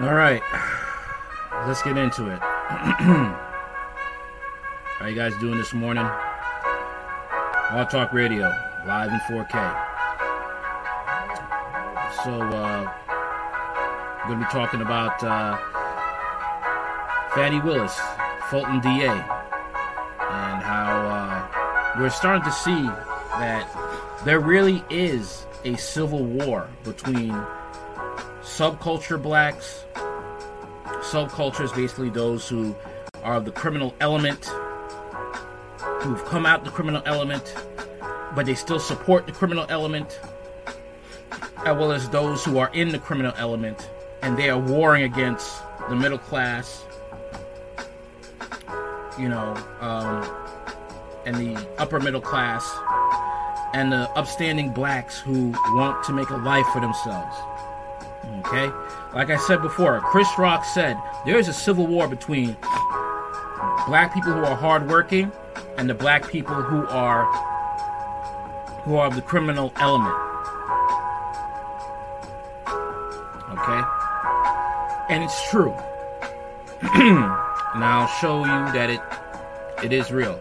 All right, let's get into it. How you guys doing this morning? Hard Talk Radio, live in 4K. So, uh, we're to be talking about uh, Willis, Fulton DA, and how uh, we're starting to see that there really is a civil war between subculture blacks subculture is basically those who are of the criminal element, who've come out the criminal element, but they still support the criminal element, as well as those who are in the criminal element and they are warring against the middle class, you know, um, and the upper middle class, and the upstanding blacks who want to make a life for themselves. Okay? Like I said before, Chris Rock said there is a civil war between black people who are hardworking and the black people who are who are of the criminal element. Okay? And it's true. and I'll show you that it it is real.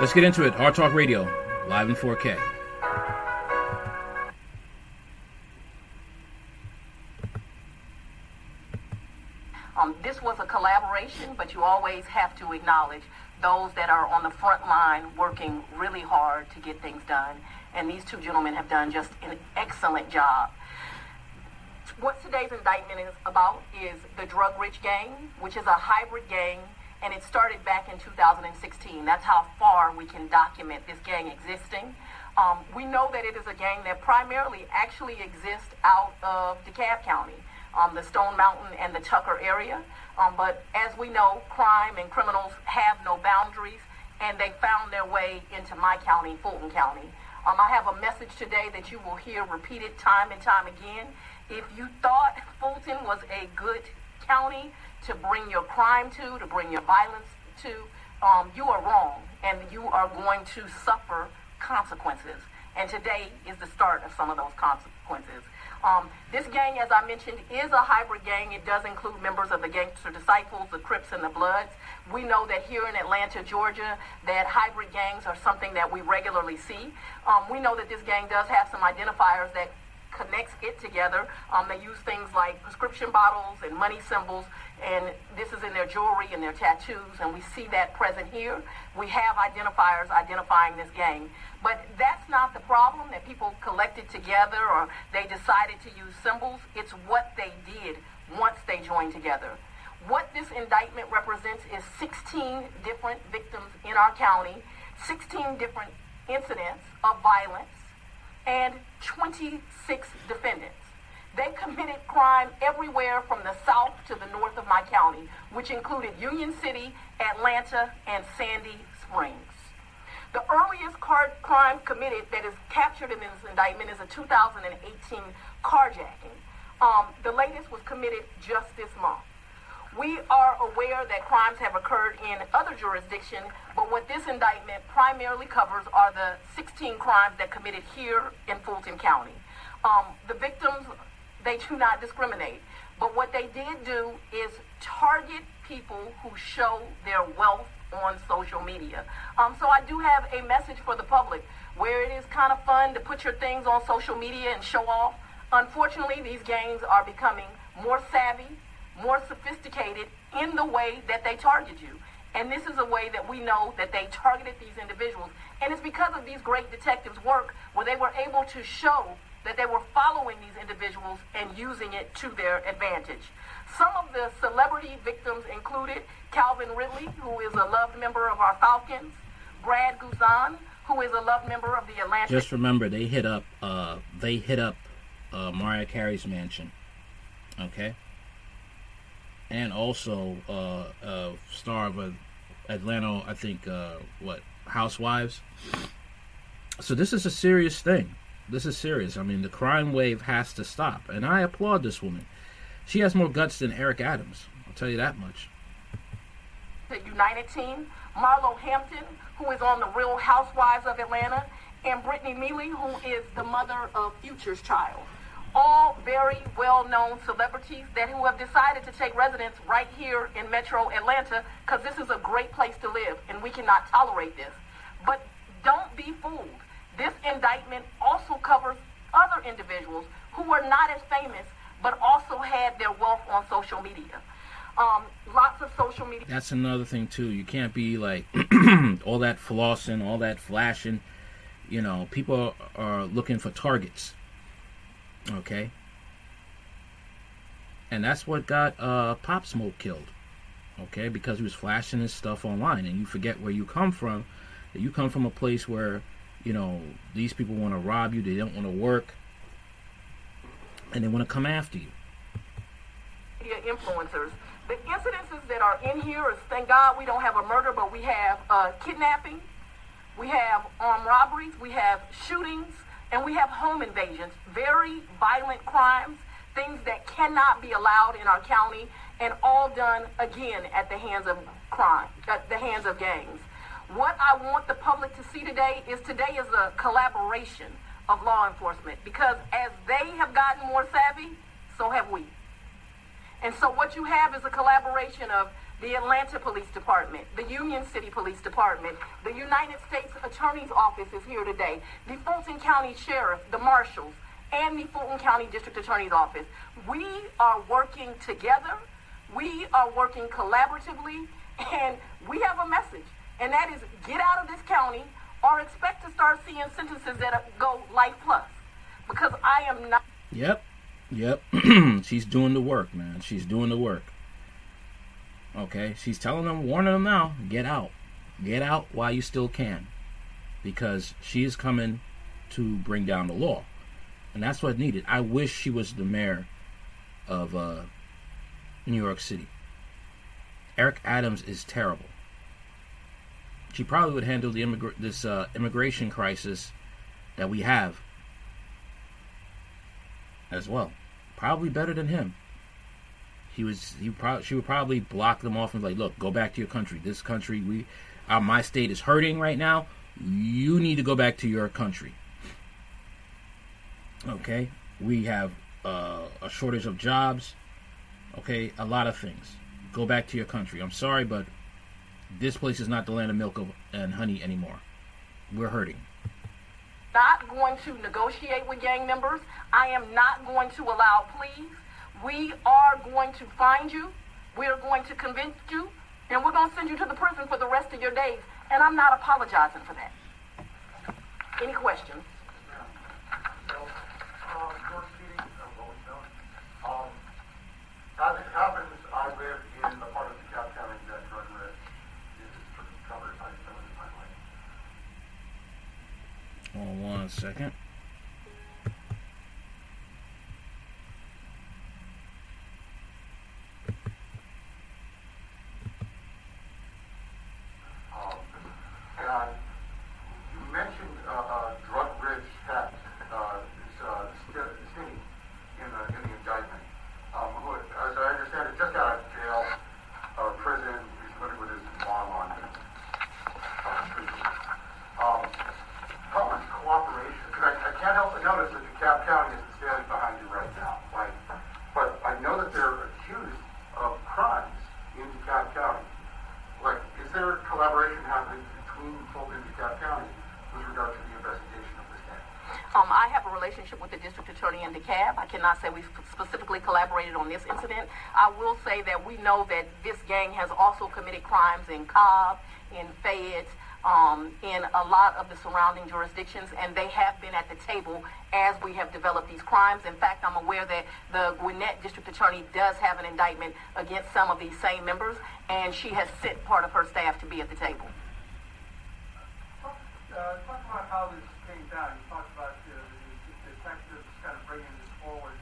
Let's get into it. Hard Talk Radio, live in 4K. Always have to acknowledge those that are on the front line working really hard to get things done. And these two gentlemen have done just an excellent job. What today's indictment is about is the Drug Rich Gang, which is a hybrid gang, and it started back in 2016. That's how far we can document this gang existing. Um, we know that it is a gang that primarily actually exists out of DeKalb County um, the Stone Mountain and the Tucker area. Um, but as we know, crime and criminals have no boundaries, and they found their way into my county, Fulton County. Um, I have a message today that you will hear repeated time and time again. If you thought Fulton was a good county to bring your crime to, to bring your violence to, um, you are wrong, and you are going to suffer consequences. And today is the start of some of those consequences. Um, this gang, as I mentioned, is a hybrid gang. It does include members of the Gangster Disciples, the Crips, and the Bloods. We know that here in Atlanta, Georgia, that hybrid gangs are something that we regularly see. Um, we know that this gang does have some identifiers that connects it together. Um, they use things like prescription bottles and money symbols, and this is in their jewelry and their tattoos, and we see that present here. We have identifiers identifying this gang. But that's not the problem that people collected together or they decided to use symbols. It's what they did once they joined together. What this indictment represents is 16 different victims in our county, 16 different incidents of violence, and 26 defendants. They committed crime everywhere from the south to the north of my county, which included Union City, Atlanta, and Sandy Springs. The earliest car- crime committed that is captured in this indictment is a 2018 carjacking. Um, the latest was committed just this month. We are aware that crimes have occurred in other jurisdictions, but what this indictment primarily covers are the 16 crimes that committed here in Fulton County. Um, the victims, they do not discriminate, but what they did do is target people who show their wealth on social media. Um, so I do have a message for the public where it is kind of fun to put your things on social media and show off. Unfortunately, these gangs are becoming more savvy, more sophisticated in the way that they target you. And this is a way that we know that they targeted these individuals. And it's because of these great detectives' work where they were able to show that they were following these individuals and using it to their advantage. Some of the celebrity victims included Calvin Ridley, who is a loved member of our Falcons, Brad Guzan, who is a loved member of the Atlanta. Just remember, they hit up. Uh, they hit up uh, Mariah Carey's mansion. Okay. And also, uh, uh, star of Atlanta, I think, uh, what Housewives. So this is a serious thing. This is serious. I mean, the crime wave has to stop, and I applaud this woman. She has more guts than Eric Adams. I'll tell you that much. The United team, Marlo Hampton, who is on the Real Housewives of Atlanta, and Brittany Mealy, who is the mother of Future's child. all very well-known celebrities that who have decided to take residence right here in Metro Atlanta because this is a great place to live and we cannot tolerate this. But don't be fooled. This indictment also covers other individuals who were not as famous but also had their wealth on social media. Um, lots of social media. That's another thing too. You can't be like all that flossing, all that flashing. You know, people are looking for targets. Okay. And that's what got uh, Pop Smoke killed. Okay, because he was flashing his stuff online, and you forget where you come from. You come from a place where, you know, these people want to rob you. They don't want to work, and they want to come after you. Media influencers. The incidences that are in here is thank God we don't have a murder, but we have uh, kidnapping, we have armed robberies, we have shootings, and we have home invasions. Very violent crimes, things that cannot be allowed in our county, and all done again at the hands of crime, at the hands of gangs. What I want the public to see today is today is a collaboration of law enforcement because as they have gotten more savvy, so have we. And so what you have is a collaboration of the Atlanta Police Department, the Union City Police Department, the United States Attorney's Office is here today, the Fulton County Sheriff, the Marshals, and the Fulton County District Attorney's Office. We are working together. We are working collaboratively, and we have a message, and that is get out of this county or expect to start seeing sentences that go life plus. Because I am not. Yep. Yep. She's doing the work, man. She's doing the work. Okay? She's telling them, warning them now, get out. Get out while you still can. Because she is coming to bring down the law. And that's what needed. I wish she was the mayor of uh, New York City. Eric Adams is terrible. She probably would handle the immigra- this uh, immigration crisis that we have as well. Probably better than him. He was he probably she would probably block them off and like, look, go back to your country. This country we uh, my state is hurting right now. You need to go back to your country. Okay, we have uh, a shortage of jobs. Okay, a lot of things. Go back to your country. I'm sorry, but this place is not the land of milk and honey anymore. We're hurting not going to negotiate with gang members. I am not going to allow pleas. We are going to find you. We are going to convince you. And we're going to send you to the prison for the rest of your days. And I'm not apologizing for that. Any questions? As it happens, I live in the part of DeKalb County that Drug Rich is covered by some of the timeline. Hold on one second. Um, and you mentioned uh, uh, drug-rich hats, uh, this, uh, st- skinny in the, in the indictment. Um, who, as I understand it, just got out of jail or prison. He's living with his mom on on treatment. Um, how much cooperation? Because I, I can't help but notice that DeKalb County isn't standing behind you right now. Like, but I know that they're accused of crimes in DeKalb County. Like, is there collaboration happening between Fulton and DeKalb County with regard to the investigation of this case? Um, I have a relationship with the district attorney in DeKalb. I cannot say we specifically collaborated on this incident. I will say that we know that this gang has also committed crimes in Cobb, in Fayette, um, in a lot of the surrounding jurisdictions, and they have been at the table as we have developed these crimes. In fact, I'm aware that the Gwinnett District Attorney does have an indictment against some of these same members, and she has sent part of her staff to be at the table. Uh, talk about how this came down. You talked about uh, the detectives kind of bringing this forward.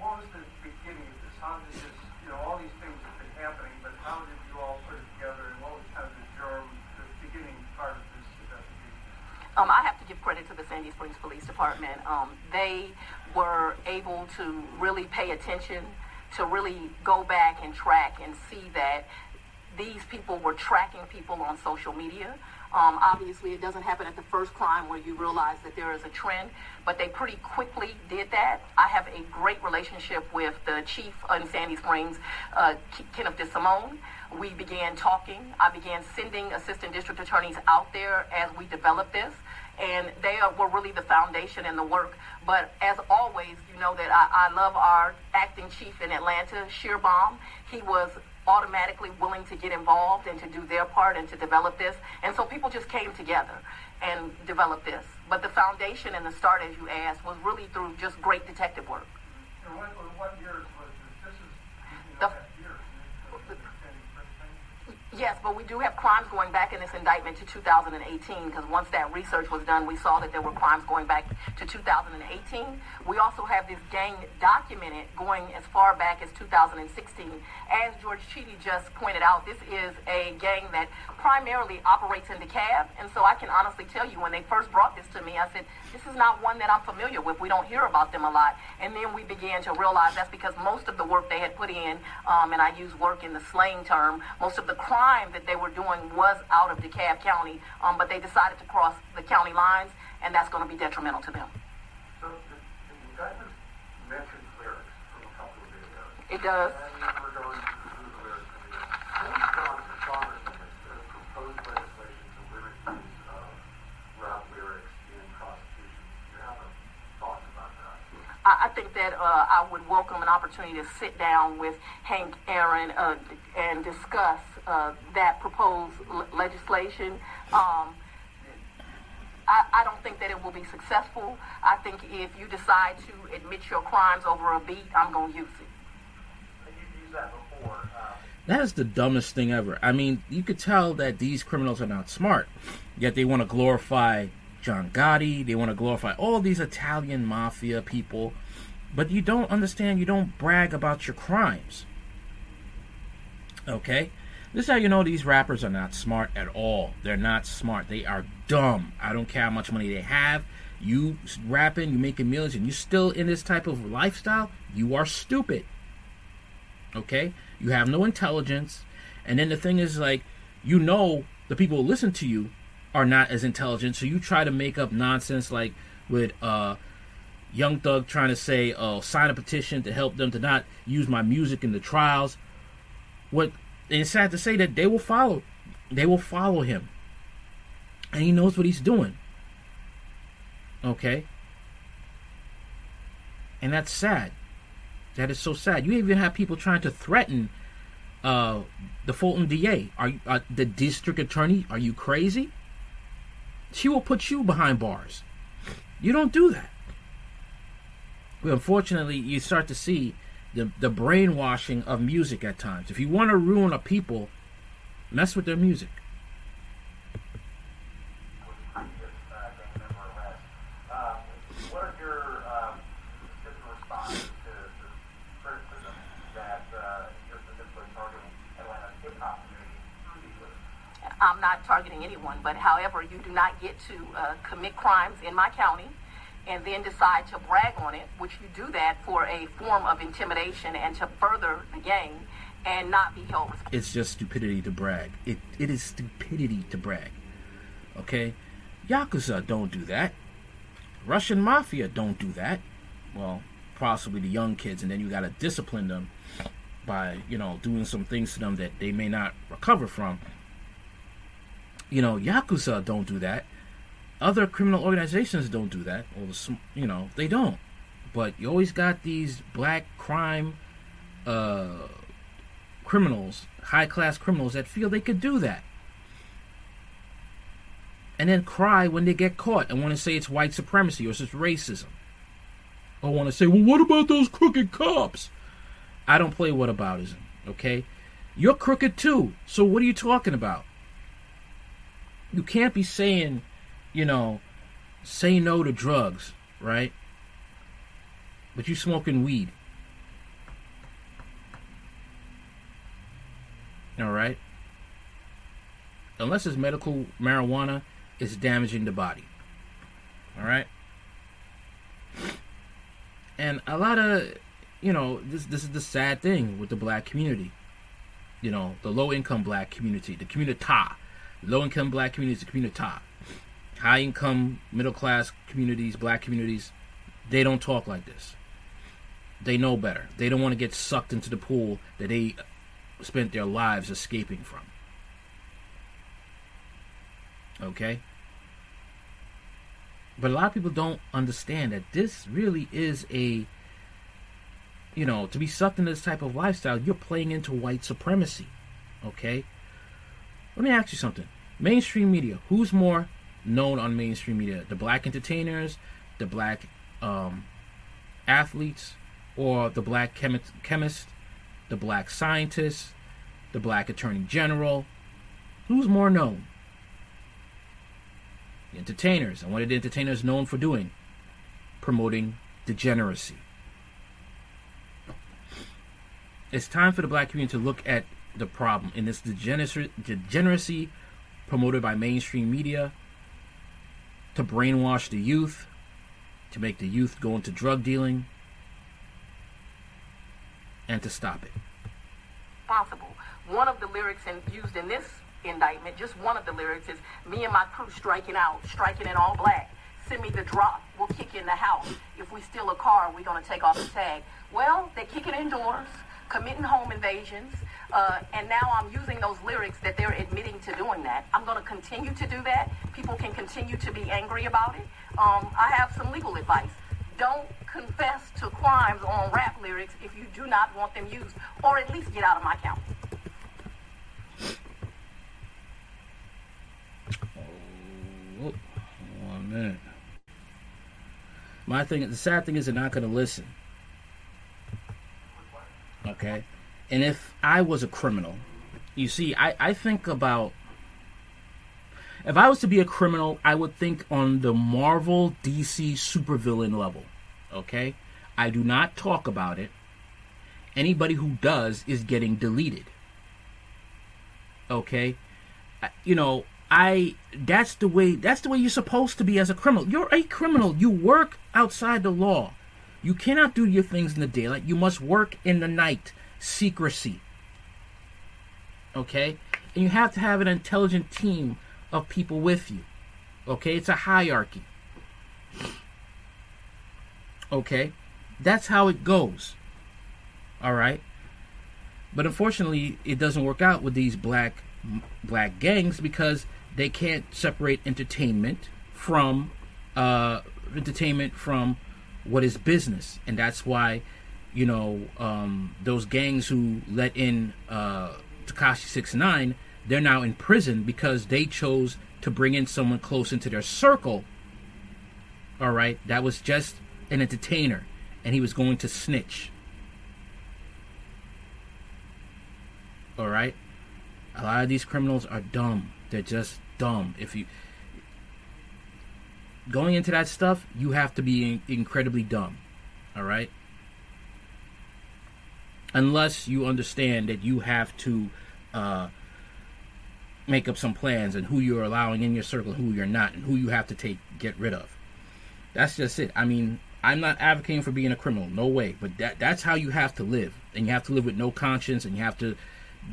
What was the beginning of this? How did this, you know, all these things have been happening, but how did you all put it together, and what was kind of the germ, the beginning part of this investigation? Um, I have to give credit to the Sandy Springs Police Department. Um, they were able to really pay attention, to really go back and track and see that these people were tracking people on social media. Um, obviously, it doesn't happen at the first crime where you realize that there is a trend, but they pretty quickly did that. I have a great relationship with the chief in Sandy Springs, uh, Kenneth DeSimone. We began talking. I began sending assistant district attorneys out there as we developed this and they are, were really the foundation and the work. But as always, you know that I, I love our acting chief in Atlanta, Schierbaum. He was automatically willing to get involved and to do their part and to develop this. And so people just came together and developed this. But the foundation and the start, as you asked, was really through just great detective work. And what, what years was this? This is, you know, The-. Yes, but we do have crimes going back in this indictment to 2018 because once that research was done, we saw that there were crimes going back to 2018. We also have this gang documented going as far back as 2016. As George Cheedy just pointed out, this is a gang that primarily operates in DeKalb, and so I can honestly tell you when they first brought this to me, I said, this is not one that I'm familiar with. We don't hear about them a lot. And then we began to realize that's because most of the work they had put in, um, and I use work in the slang term, most of the crime that they were doing was out of DeKalb County, um, but they decided to cross the county lines, and that's going to be detrimental to them. So the, the indictment mentions lyrics from a couple of videos. It does. And we're going through the lyrics of the Since John Congressman has proposed legislation to limit use of rap lyrics in prosecution, do you have a thoughts about that? I, I think that uh, I would welcome an opportunity to sit down with Hank Aaron uh, and discuss uh, that proposed l- legislation. Um, I, I don't think that it will be successful. I think if you decide to admit your crimes over a beat, I'm going to use it. You've used that before. Uh, That is the dumbest thing ever. I mean, you could tell that these criminals are not smart, yet they want to glorify John Gotti. They want to glorify all these Italian mafia people, but you don't understand. You don't brag about your crimes. Okay, this is how you know these rappers are not smart at all. They're not smart. They are dumb. I don't care how much money they have. You rapping, you making millions, and you still in this type of lifestyle. You are stupid okay you have no intelligence and then the thing is like you know the people who listen to you are not as intelligent so you try to make up nonsense like with uh young thug trying to say oh sign a petition to help them to not use my music in the trials what it's sad to say that they will follow they will follow him and he knows what he's doing okay and that's sad that is so sad. You even have people trying to threaten uh, the Fulton DA. Are you, uh, the district attorney? Are you crazy? She will put you behind bars. You don't do that. But unfortunately, you start to see the the brainwashing of music at times. If you want to ruin a people, mess with their music. previous uh, gang member arrest. Um, what are your um, different responses to the criticism that uh, you're specifically targeting Atlanta's hip hop community through these lyrics? I'm not targeting anyone, but however, you do not get to uh, commit crimes in my county and then decide to brag on it, which you do that for a form of intimidation and to further the gang and not be held responsible. It's just stupidity to brag. It it is stupidity to brag. Okay? Yakuza don't do that. Russian mafia don't do that. Well, possibly the young kids, and then you gotta discipline them by, you know, doing some things to them that they may not recover from. You know, Yakuza don't do that. Other criminal organizations don't do that. Or you know, they don't. But you always got these black crime uh criminals, high class criminals that feel they could do that. And then cry when they get caught and want to say it's white supremacy or it's racism. Or want to say, well, what about those crooked cops? I don't play whataboutism, okay? You're crooked too. So what are you talking about? You can't be saying, you know, say no to drugs, right? But you smoking weed. All right. Unless it's medical marijuana, it's damaging the body. All right. And a lot of, you know, this this is the sad thing with the black community. You know, the low income black community, the community. Low income black communities, the community top. High income, middle class communities, black communities, they don't talk like this. They know better. They don't want to get sucked into the pool that they spent their lives escaping from. Okay? But a lot of people don't understand that this really is a, you know, to be sucked into this type of lifestyle, you're playing into white supremacy. Okay? Let me ask you something. Mainstream media, who's more known on mainstream media? The black entertainers, the black um, athletes, or the black chemi- chemist, the black scientist, the black attorney general? Who's more known? The entertainers. And what are the entertainers known for doing? Promoting degeneracy. It's time for the black community to look at the problem in this degeneracy, promoted by mainstream media to brainwash the youth, to make the youth go into drug dealing, and to stop it. Possible. One of the lyrics used in this indictment, just one of the lyrics is me and my crew striking out, striking in all black. Send me the drop. We'll kick in the house. If we steal a car, we're going to take off the tag. Well, they're kicking indoors, committing home invasions, uh, and now I'm using those lyrics that they're admitting to doing that. I'm going to continue to do that. People can continue to be angry about it. Um, I have some legal advice. Don't confess to crimes on rap lyrics if you do not want them used, or at least get out of my county. Oh, one. My thing, the sad thing is, they're not going to listen. Okay, and if I was a criminal, you see, I I think about. If I was to be a criminal, I would think on the Marvel DC supervillain level. Okay? I do not talk about it. Anybody who does is getting deleted. Okay? You know, I that's the way that's the way you're supposed to be as a criminal. You're a criminal. You work outside the law. You cannot do your things in the daylight. You must work in the night. Secrecy. Okay? And you have to have an intelligent team of people with you. Okay? It's a hierarchy. Okay? That's how it goes. All right? But unfortunately, it doesn't work out with these black black gangs because they can't separate entertainment from uh, entertainment from what is business, and that's why you know um, those gangs who let in uh, Tekashi Six Nine, they're now in prison because they chose to bring in someone close into their circle. All right, that was just an entertainer, and he was going to snitch. All right, a lot of these criminals are dumb. They're just dumb. If you going into that stuff, you have to be in- incredibly dumb. All right? Unless you understand that you have to uh, make up some plans and who you're allowing in your circle, and who you're not, and who you have to take get rid of. That's just it. I mean, I'm not advocating for being a criminal, no way. But that that's how you have to live, and you have to live with no conscience, and you have to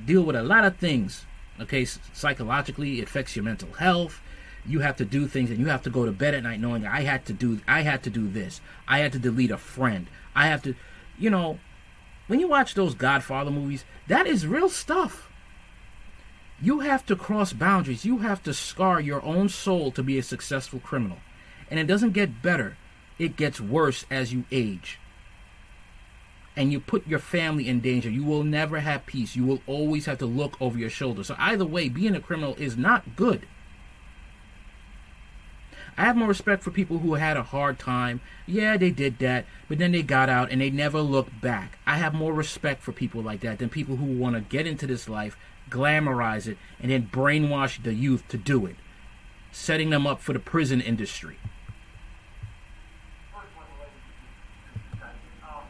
deal with a lot of things. Okay, psychologically, it affects your mental health. You have to do things, and you have to go to bed at night knowing I had to do, I had to do this. I had to delete a friend. I have to, you know, when you watch those Godfather movies, that is real stuff. You have to cross boundaries. You have to scar your own soul to be a successful criminal. And it doesn't get better, it gets worse as you age. And you put your family in danger. You will never have peace. You will always have to look over your shoulder. So, either way, being a criminal is not good. I have more respect for people who had a hard time. Yeah, they did that, but then they got out and they never looked back. I have more respect for people like that than people who want to get into this life, glamorize it, and then brainwash the youth to do it, setting them up for the prison industry. First one, ladies and gentlemen, um,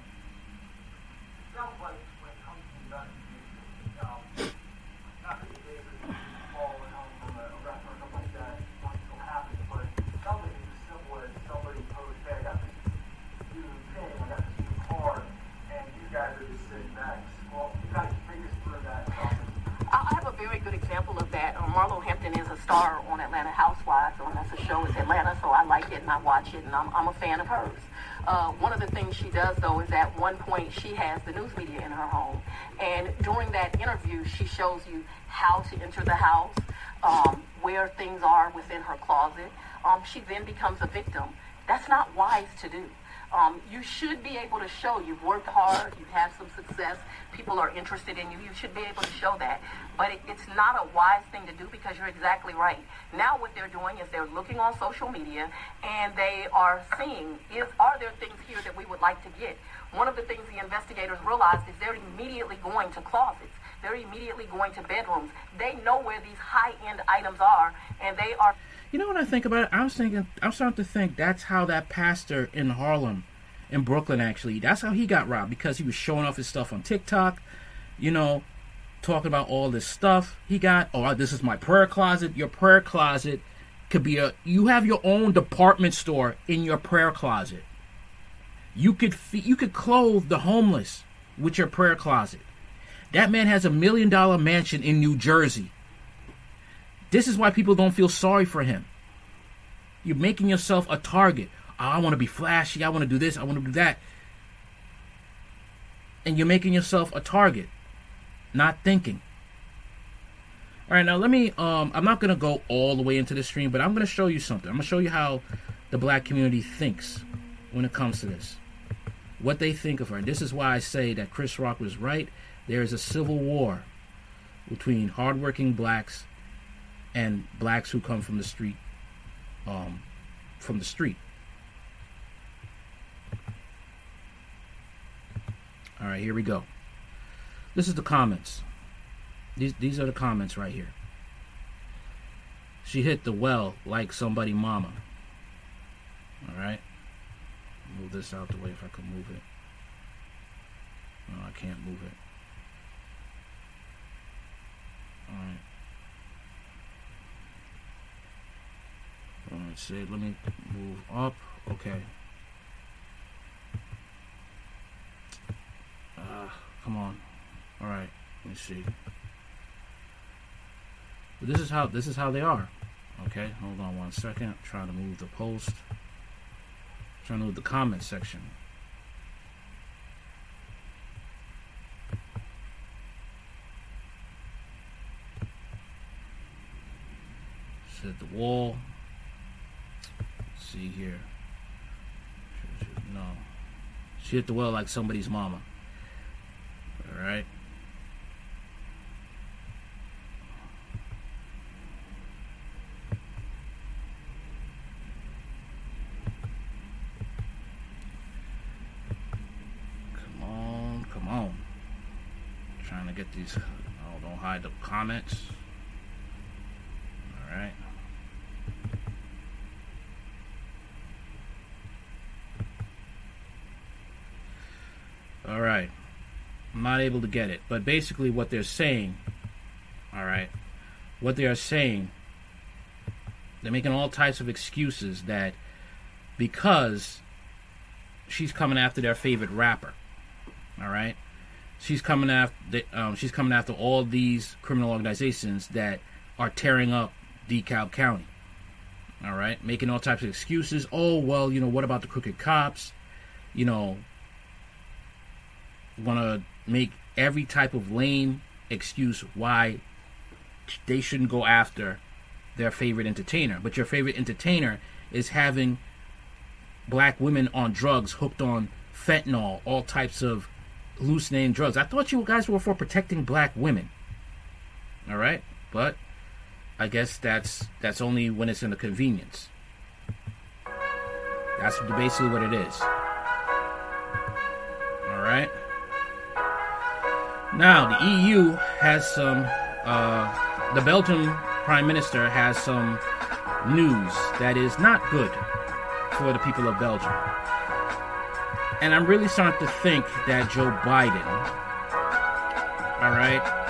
it sounds like when it comes to investigation, um, not that David fall home from a arrest or something like that, once it happens, but it sounds like it's as simple as somebody posed, hey, I got this new thing, I got this new car, and you guys are just sitting back. Well, you guys take us through that process. I I have a very good example of that. Um, Marlo Hampton is a star on Atlanta Housewives, and that's a show. It's Atlanta, so I like it and I watch it, and I'm, I'm a fan of hers. Uh, one of the things she does, though, is at one point she has the news media in her home. And during that interview, she shows you how to enter the house, um, where things are within her closet. Um, she then becomes a victim. That's not wise to do. Um, you should be able to show you've worked hard, you have had some success, people are interested in you. You should be able to show that. But it, it's not a wise thing to do because you're exactly right. Now what they're doing is they're looking on social media and they are seeing is are there things here that we would like to get. One of the things the investigators realized is they're immediately going to closets. They're immediately going to bedrooms. They know where these high-end items are, and they are You know what I think about it? I was thinking, I'm starting to think that's how that pastor in Harlem, in Brooklyn, actually, that's how he got robbed because he was showing off his stuff on TikTok, you know, talking about all this stuff he got. Oh, this is my prayer closet. Your prayer closet could be a. You have your own department store in your prayer closet. You could you could clothe the homeless with your prayer closet. That man has a million dollar mansion in New Jersey. This is why people don't feel sorry for him. You're making yourself a target. Oh, I want to be flashy. I want to do this. I want to do that. And you're making yourself a target, not thinking. All right, now let me. Um, I'm not gonna go all the way into the stream, but I'm gonna show you something. I'm gonna show you how the black community thinks when it comes to this, what they think of her. And this is why I say that Chris Rock was right. There is a civil war between hardworking blacks and blacks who come from the street, um, from the street. All right, here we go. This is the comments. These these are the comments right here. She hit the well like somebody mama. All right. Move this out the way if I can move it. No, I can't move it. All right. All right, say, let me move up. Okay. Uh, come on. All right. Let me see. But this is how this is how they are. Okay, hold on one second. I'm trying to move the post. trying to move the comment section. Set the wall. See here. No. She hit the well like somebody's mama. Alright. Come on, come on. Trying to get these. Oh, don't hide the comments. Alright. I'm not able to get it. But basically, what they're saying, alright, what they are saying, they're making all types of excuses that because she's coming after their favorite rapper, alright, she's coming after, um, she's coming after all these criminal organizations that are tearing up DeKalb County. All right, making all types of excuses. Oh well, you know what about the crooked cops? You know, want to make every type of lame excuse why they shouldn't go after their favorite entertainer. But your favorite entertainer is having black women on drugs, hooked on fentanyl, all types of hallucinating drugs. I thought you guys were for protecting black women. All right, but I guess that's that's only when it's in a convenience. That's basically what it is. All right. Now the EU has some. Uh, the Belgian Prime Minister has some news that is not good for the people of Belgium, and I'm really starting to think that Joe Biden. All right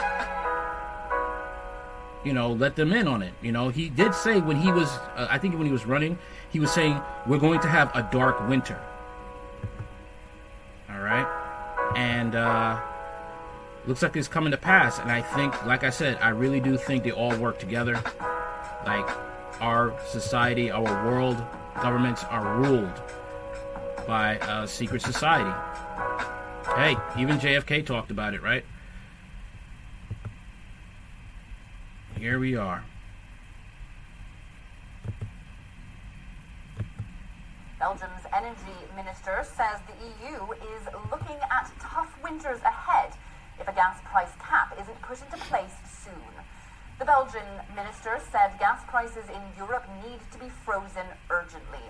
you know, let them in on it. You know, he did say when he was, uh, I think when he was running, he was saying, we're going to have a dark winter. All right. And, uh, looks like it's coming to pass. And I think, like I said, I really do think they all work together. Like our society, our world, governments are ruled by a secret society. Hey, even JFK talked about it, right? Here we are. Belgium's energy minister says the EU is looking at tough winters ahead if a gas price cap isn't put into place soon. The Belgian minister said gas prices in Europe need to be frozen urgently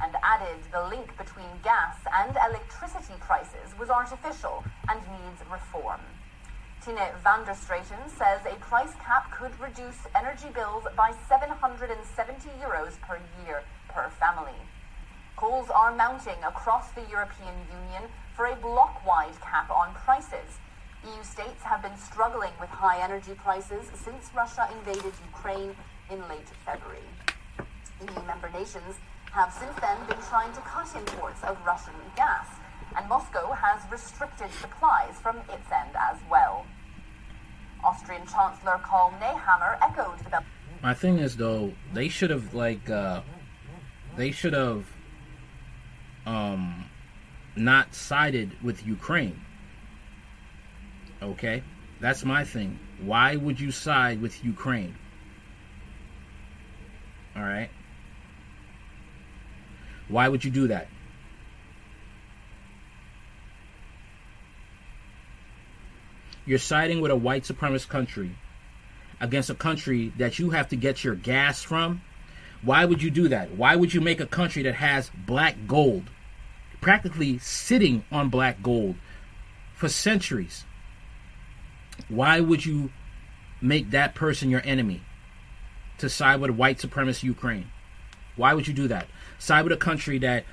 and added the link between gas and electricity prices was artificial and needs reform. Tinne Van der Straeten says a price cap could reduce energy bills by 770 euros per year per family. Calls are mounting across the European Union for a block-wide cap on prices. EU states have been struggling with high energy prices since Russia invaded Ukraine in late February. EU member nations have since then been trying to cut imports of Russian gas, and Moscow has restricted supplies from its end as well. Austrian Chancellor Karl Nehammer echoed the My thing is though, they should have like uh they should have um not sided with Ukraine. Okay? That's my thing. Why would you side with Ukraine? All right? Why would you do that? You're siding with a white supremacist country against a country that you have to get your gas from. Why would you do that? Why would you make a country that has black gold, practically sitting on black gold for centuries? Why would you make that person your enemy to side with white supremacist Ukraine? Why would you do that? Side with a country that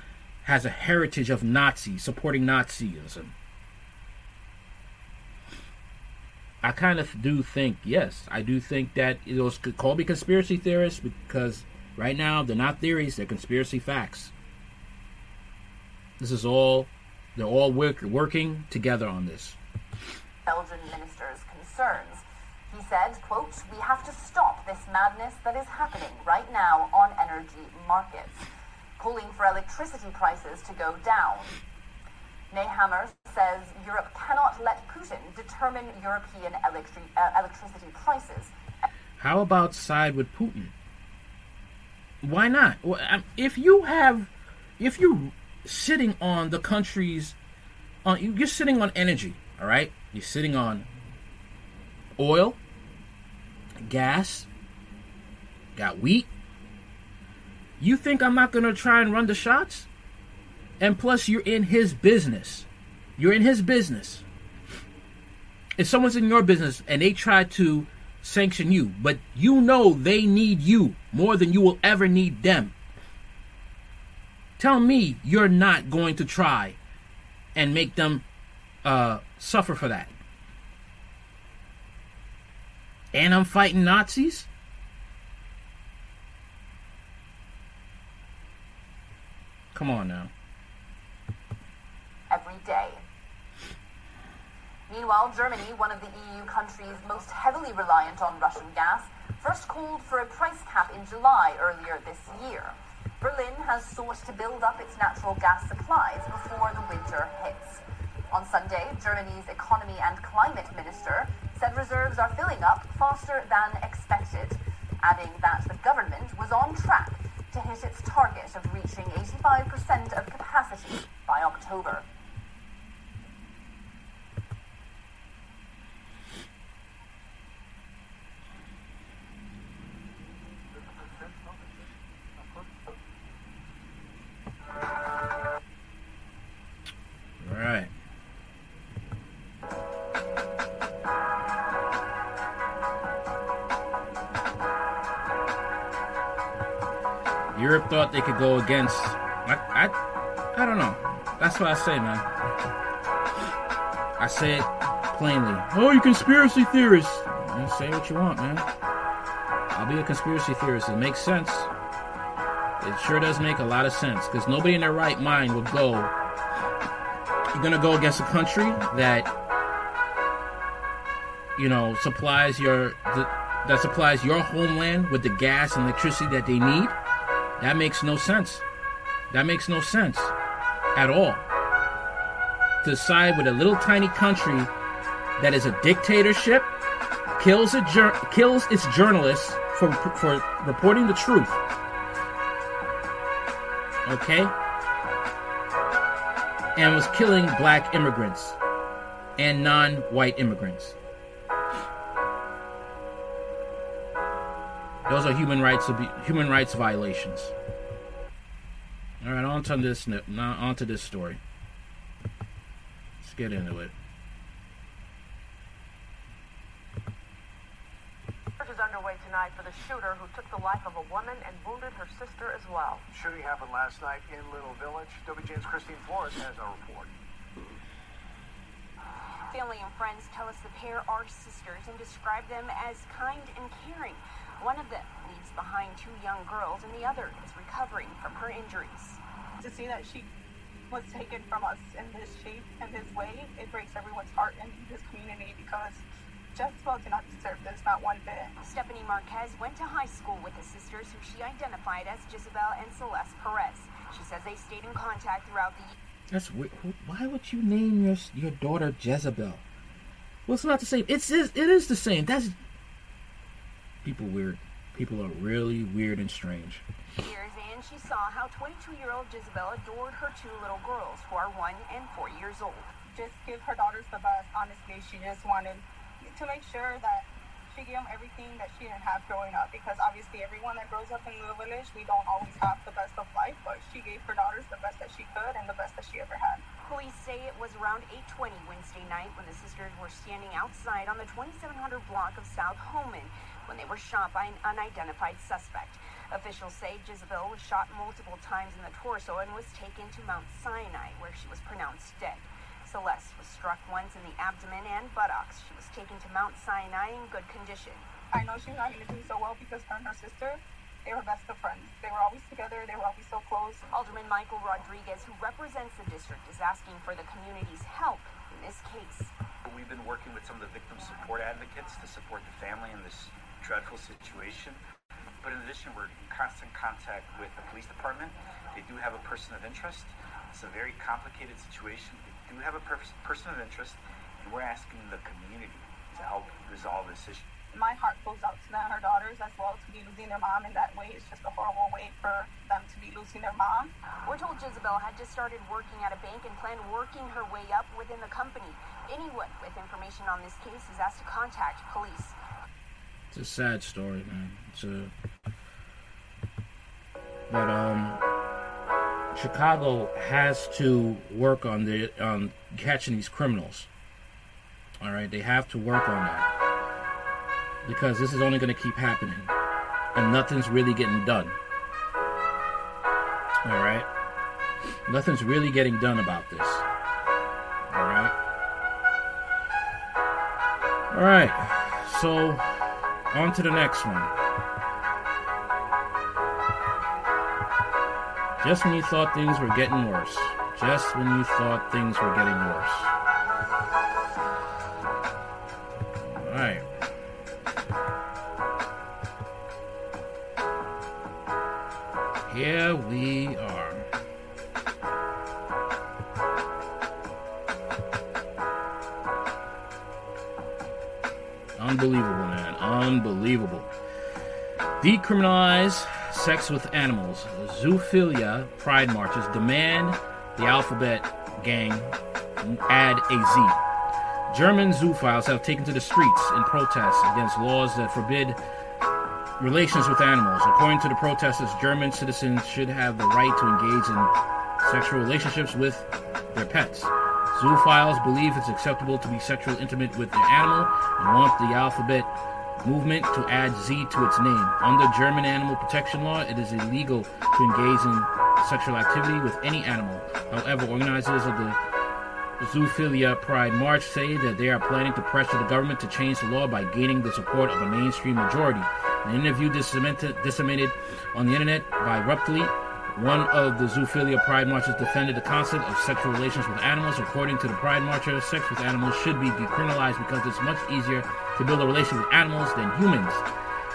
has a heritage of Nazi, supporting Nazism. I kind of do think, yes, I do think that those could call me conspiracy theorists because right now they're not theories, they're conspiracy facts. This is all, they're all work, working together on this. Belgian minister's concerns. He said, quote, we have to stop this madness that is happening right now on energy markets, calling for electricity prices to go down. Nehammer says Europe cannot let Putin determine European uh, electricity prices. How about side with Putin? Why not? Um, If you have, if you're sitting on the country's, on you're sitting on energy, all right. You're sitting on oil, gas, got wheat. You think I'm not gonna try and run the shots? And plus, you're in his business. You're in his business. If someone's in your business and they try to sanction you, but you know they need you more than you will ever need them, tell me you're not going to try and make them uh, suffer for that. And I'm fighting Nazis? Come on now. every day. Meanwhile, Germany, one of the EU countries most heavily reliant on Russian gas, first called for a price cap in July earlier this year. Berlin has sought to build up its natural gas supplies before the winter hits. On Sunday, Germany's economy and climate minister said reserves are filling up faster than expected, adding that the government was on track to hit its target of reaching 85% of capacity by October. All right. Europe thought they could go against. I, I, I don't know. That's what I say, man. I say it plainly. Oh, you conspiracy theorists. You say what you want, man. I'll be a conspiracy theorist. It makes sense. It sure does make a lot of sense because nobody in their right mind would go you're gonna go against a country that you know supplies your the, that supplies your homeland with the gas and electricity that they need, that makes no sense. That makes no sense at all. To side with a little tiny country that is a dictatorship, kills, a jur- kills its journalists for, for reporting the truth. Okay? And was killing black immigrants and non white immigrants. Those are human rights human rights violations. All right, on to this on to this story. Let's get into it. Search is underway tonight for the shooter who took the life of a woman and wounded her sister as well. Shooting happened last night in Little Village. WGN's Christine Flores has a report. Family and friends tell us the pair are sisters and describe them as kind and caring. One of them leaves behind two young girls, and the other is recovering from her injuries. To see that she was taken from us in this shape and this way, it breaks everyone's heart in this community because Jezebel did not deserve this, not one bit. Stephanie Marquez went to high school with the sisters who she identified as Jezebel and Celeste Perez. She says they stayed in contact throughout the year. That's weird. Why would you name your your daughter Jezebel? Well, it's not the same. It's it is the same. That's people weird. People are really weird and strange. Years and she saw how 22-year-old Jezebel adored her two little girls, who are one and four years old. Just give her daughters the best. Honestly, she just wanted to make sure that she gave them everything that she didn't have growing up because obviously everyone that grows up in the village we don't always have the best of life but she gave her daughters the best that she could and the best that she ever had police say it was around 8.20 wednesday night when the sisters were standing outside on the 2700 block of south Homan when they were shot by an unidentified suspect. Officials say Jezebel was shot multiple times in the torso and was taken to Mount Sinai, where she was pronounced dead. Celeste was struck once in the abdomen and buttocks. She was taken to Mount Sinai in good condition. I know she's not going to do so well because her and her sister, they were best of friends. They were always together. They were always so close. Alderman Michael Rodriguez, who represents the district, is asking for the community's help in this case. We've been working with some of the victim support advocates to support the family in this dreadful situation. But in addition, we're in constant contact with the police department. They do have a person of interest. It's a very complicated situation. They do have a per- person of interest, and we're asking the community to help resolve this issue. My heart goes out to them, her daughters as well, to be losing their mom in that way. It's just a horrible way for them to be losing their mom. We're told Jezebel had just started working at a bank and planned working her way up within the company. Anyone with information on this case is asked to contact police. It's a sad story, man. It's a but um Chicago has to work on the on catching these criminals. All right, they have to work on that because this is only going to keep happening, and nothing's really getting done. All right, nothing's really getting done about this. All right, all right. So on to the next one. Just when you thought things were getting worse. Just when you thought things were getting worse. Alright. Here we are. Unbelievable, man. Unbelievable. Decriminalize sex with animals. Zoophilia pride marches demand the alphabet gang add a Z. German zoophiles have taken to the streets in protest against laws that forbid relations with animals. According to the protesters, German citizens should have the right to engage in sexual relationships with their pets. Zoophiles believe it's acceptable to be sexually intimate with an animal and want the alphabet movement to add Z to its name. Under German animal protection law, it is illegal to engage in sexual activity with any animal. However, organizers of the Zoophilia Pride March say that they are planning to pressure the government to change the law by gaining the support of a mainstream majority. An interview disseminated, disseminated on the internet by Ruptly One of the zoophilia pride marchers defended the concept of sexual relations with animals. According to the pride marcher, sex with animals should be decriminalized because it's much easier to build a relation with animals than humans.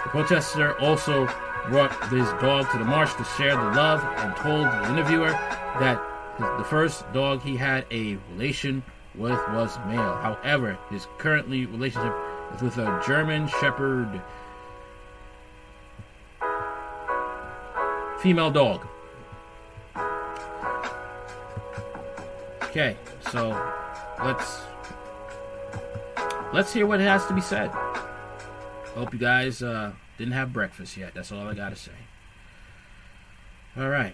The protester also brought his dog to the march to share the love and told the interviewer that the first dog he had a relation with was male. However, his currently relationship is with a German Shepherd female dog. Okay, so let's let's hear what has to be said. Hope you guys uh, didn't have breakfast yet. That's all I gotta say. All right.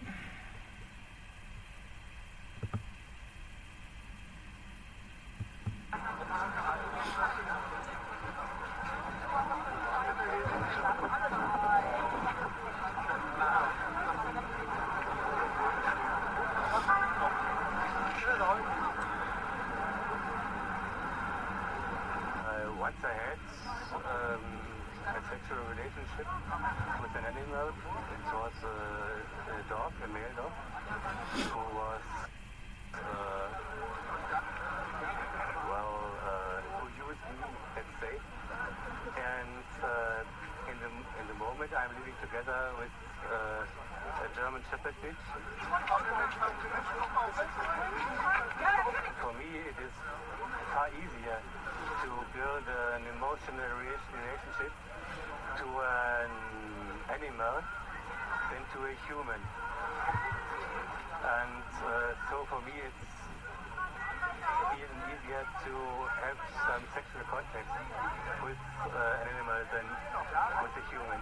Uh, once I had um, a sexual relationship with an animal. It was a, a dog, a male dog, who was, uh, well, uh, who used me, let's say. And uh, in the in the moment, I'm living together with uh, For me, it is far easier to build an emotional relationship to an animal than to a human. And uh, so for me, it's even easier to have some sexual contact with uh, an animal than with a human.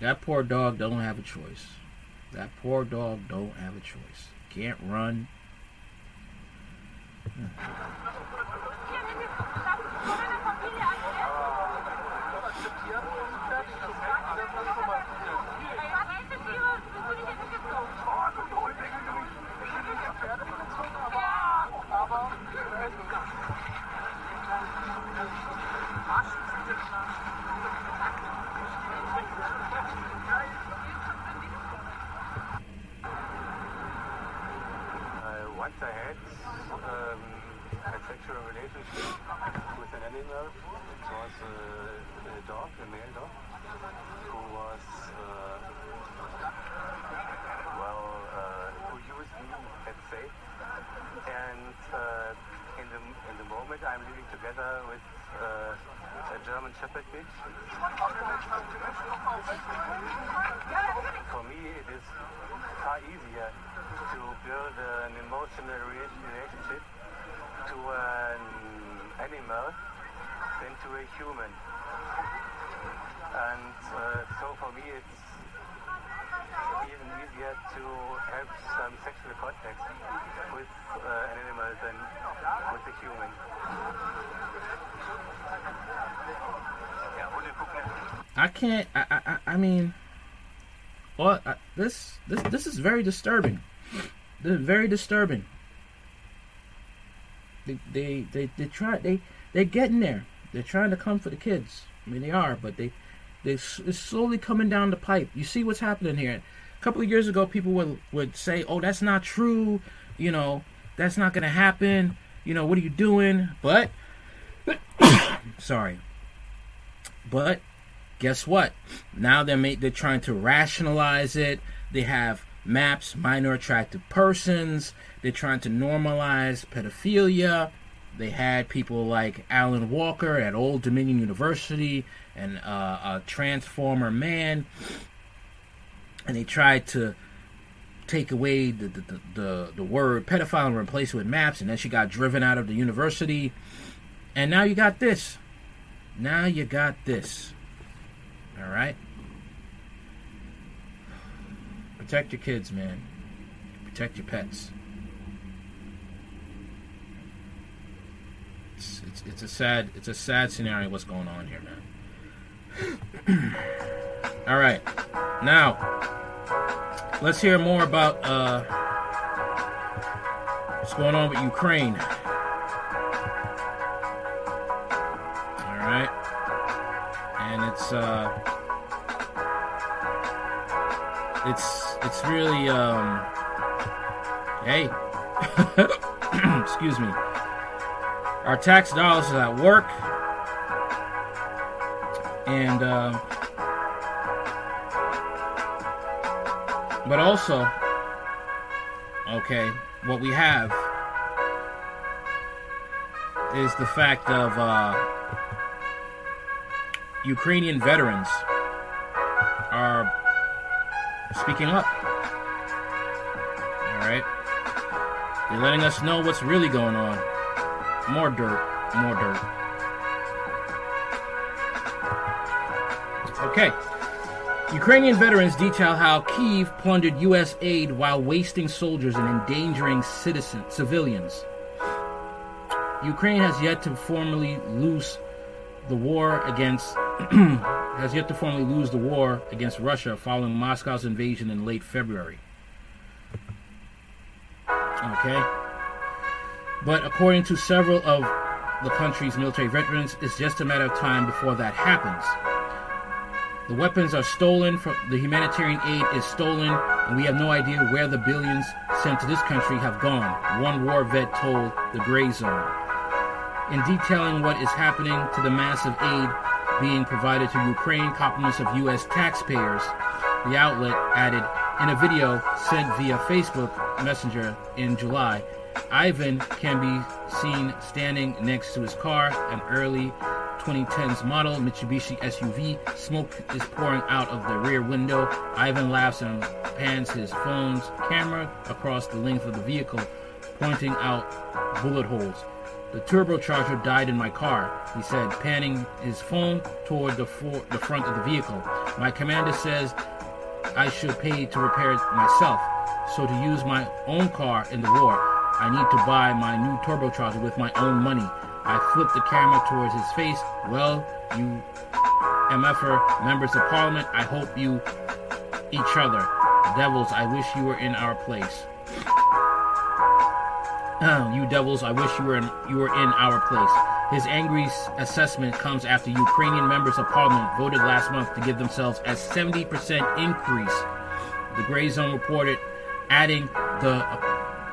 That poor dog don't have a choice. That poor dog don't have a choice. Can't run. Uh, once I had um, a relationship with an animal. It was a, a dog, a male dog, who was, uh, well, uh, who used me, let's say. And uh, in the in the moment, I'm living together with a German Shepherd mix. For me, it is far easier to build an emotional relationship to an animal than to a human. And uh, so for me, it's even easier to have some sexual contact with uh, an animal than with a human. I can't. I. I. I- mean, well, I, this. This. This is very disturbing. This is very disturbing. They. They. They. Try. They. They're getting there. They're trying to come for the kids. I mean, they are, but they. They. It's slowly coming down the pipe. You see what's happening here. A couple of years ago, people would would say, "Oh, that's not true." You know, that's not to happen. You know, what are you doing? But. sorry. But guess what? Now they're ma- they're trying to rationalize it. They have maps, minor attractive persons. They're trying to normalize pedophilia. They had people like Allyn Walker at Old Dominion University and uh, a Transformer Man, and they tried to take away the, the, the the word pedophile and replace it with maps, and then she got driven out of the university. And now you got this. Now you got this. All right. Protect your kids, man. Protect your pets. It's, it's, it's a sad it's a sad scenario what's going on here, man. All right, now let's hear more about uh, what's going on with Ukraine. All right, and it's uh, it's it's really um, hey, excuse me. Our tax dollars is at work, and uh, but also, okay, what we have is the fact of uh, Ukrainian veterans are speaking up. All right, they're letting us know what's really going on. More dirt, more dirt. Okay. Ukrainian veterans detail how Kiev plundered U.S. aid while wasting soldiers and endangering citizen civilians. Ukraine has yet to formally lose the war against has yet to formally lose the war against Russia following Moscow's invasion in late February. Okay. But according to several of the country's military veterans, it's just a matter of time before that happens. The weapons are stolen, from, the humanitarian aid is stolen, and we have no idea where the billions sent to this country have gone, one war vet told the Gray Zone. In detailing what is happening to the massive aid being provided to Ukraine, compliments of U.S. taxpayers, the outlet added in a video sent via Facebook Messenger in July. Ivan can be seen standing next to his car, an early 2010s model Mitsubishi SUV. Smoke is pouring out of the rear window. Ivan laughs and pans his phone's camera across the length of the vehicle, pointing out bullet holes. The turbocharger died in my car, he said, panning his phone toward the, for- the front of the vehicle. My commander says I should pay to repair it myself, so to use my own car in the war, I need to buy my new turbocharger with my own money. I flipped the camera towards his face. Well, you MFer members of parliament, I hope you each other. Devils, I wish you were in our place. Oh, you devils, I wish you were in, you were in our place. His angry assessment comes after Ukrainian members of parliament voted last month to give themselves a 70% increase. The Gray Zone reported, adding the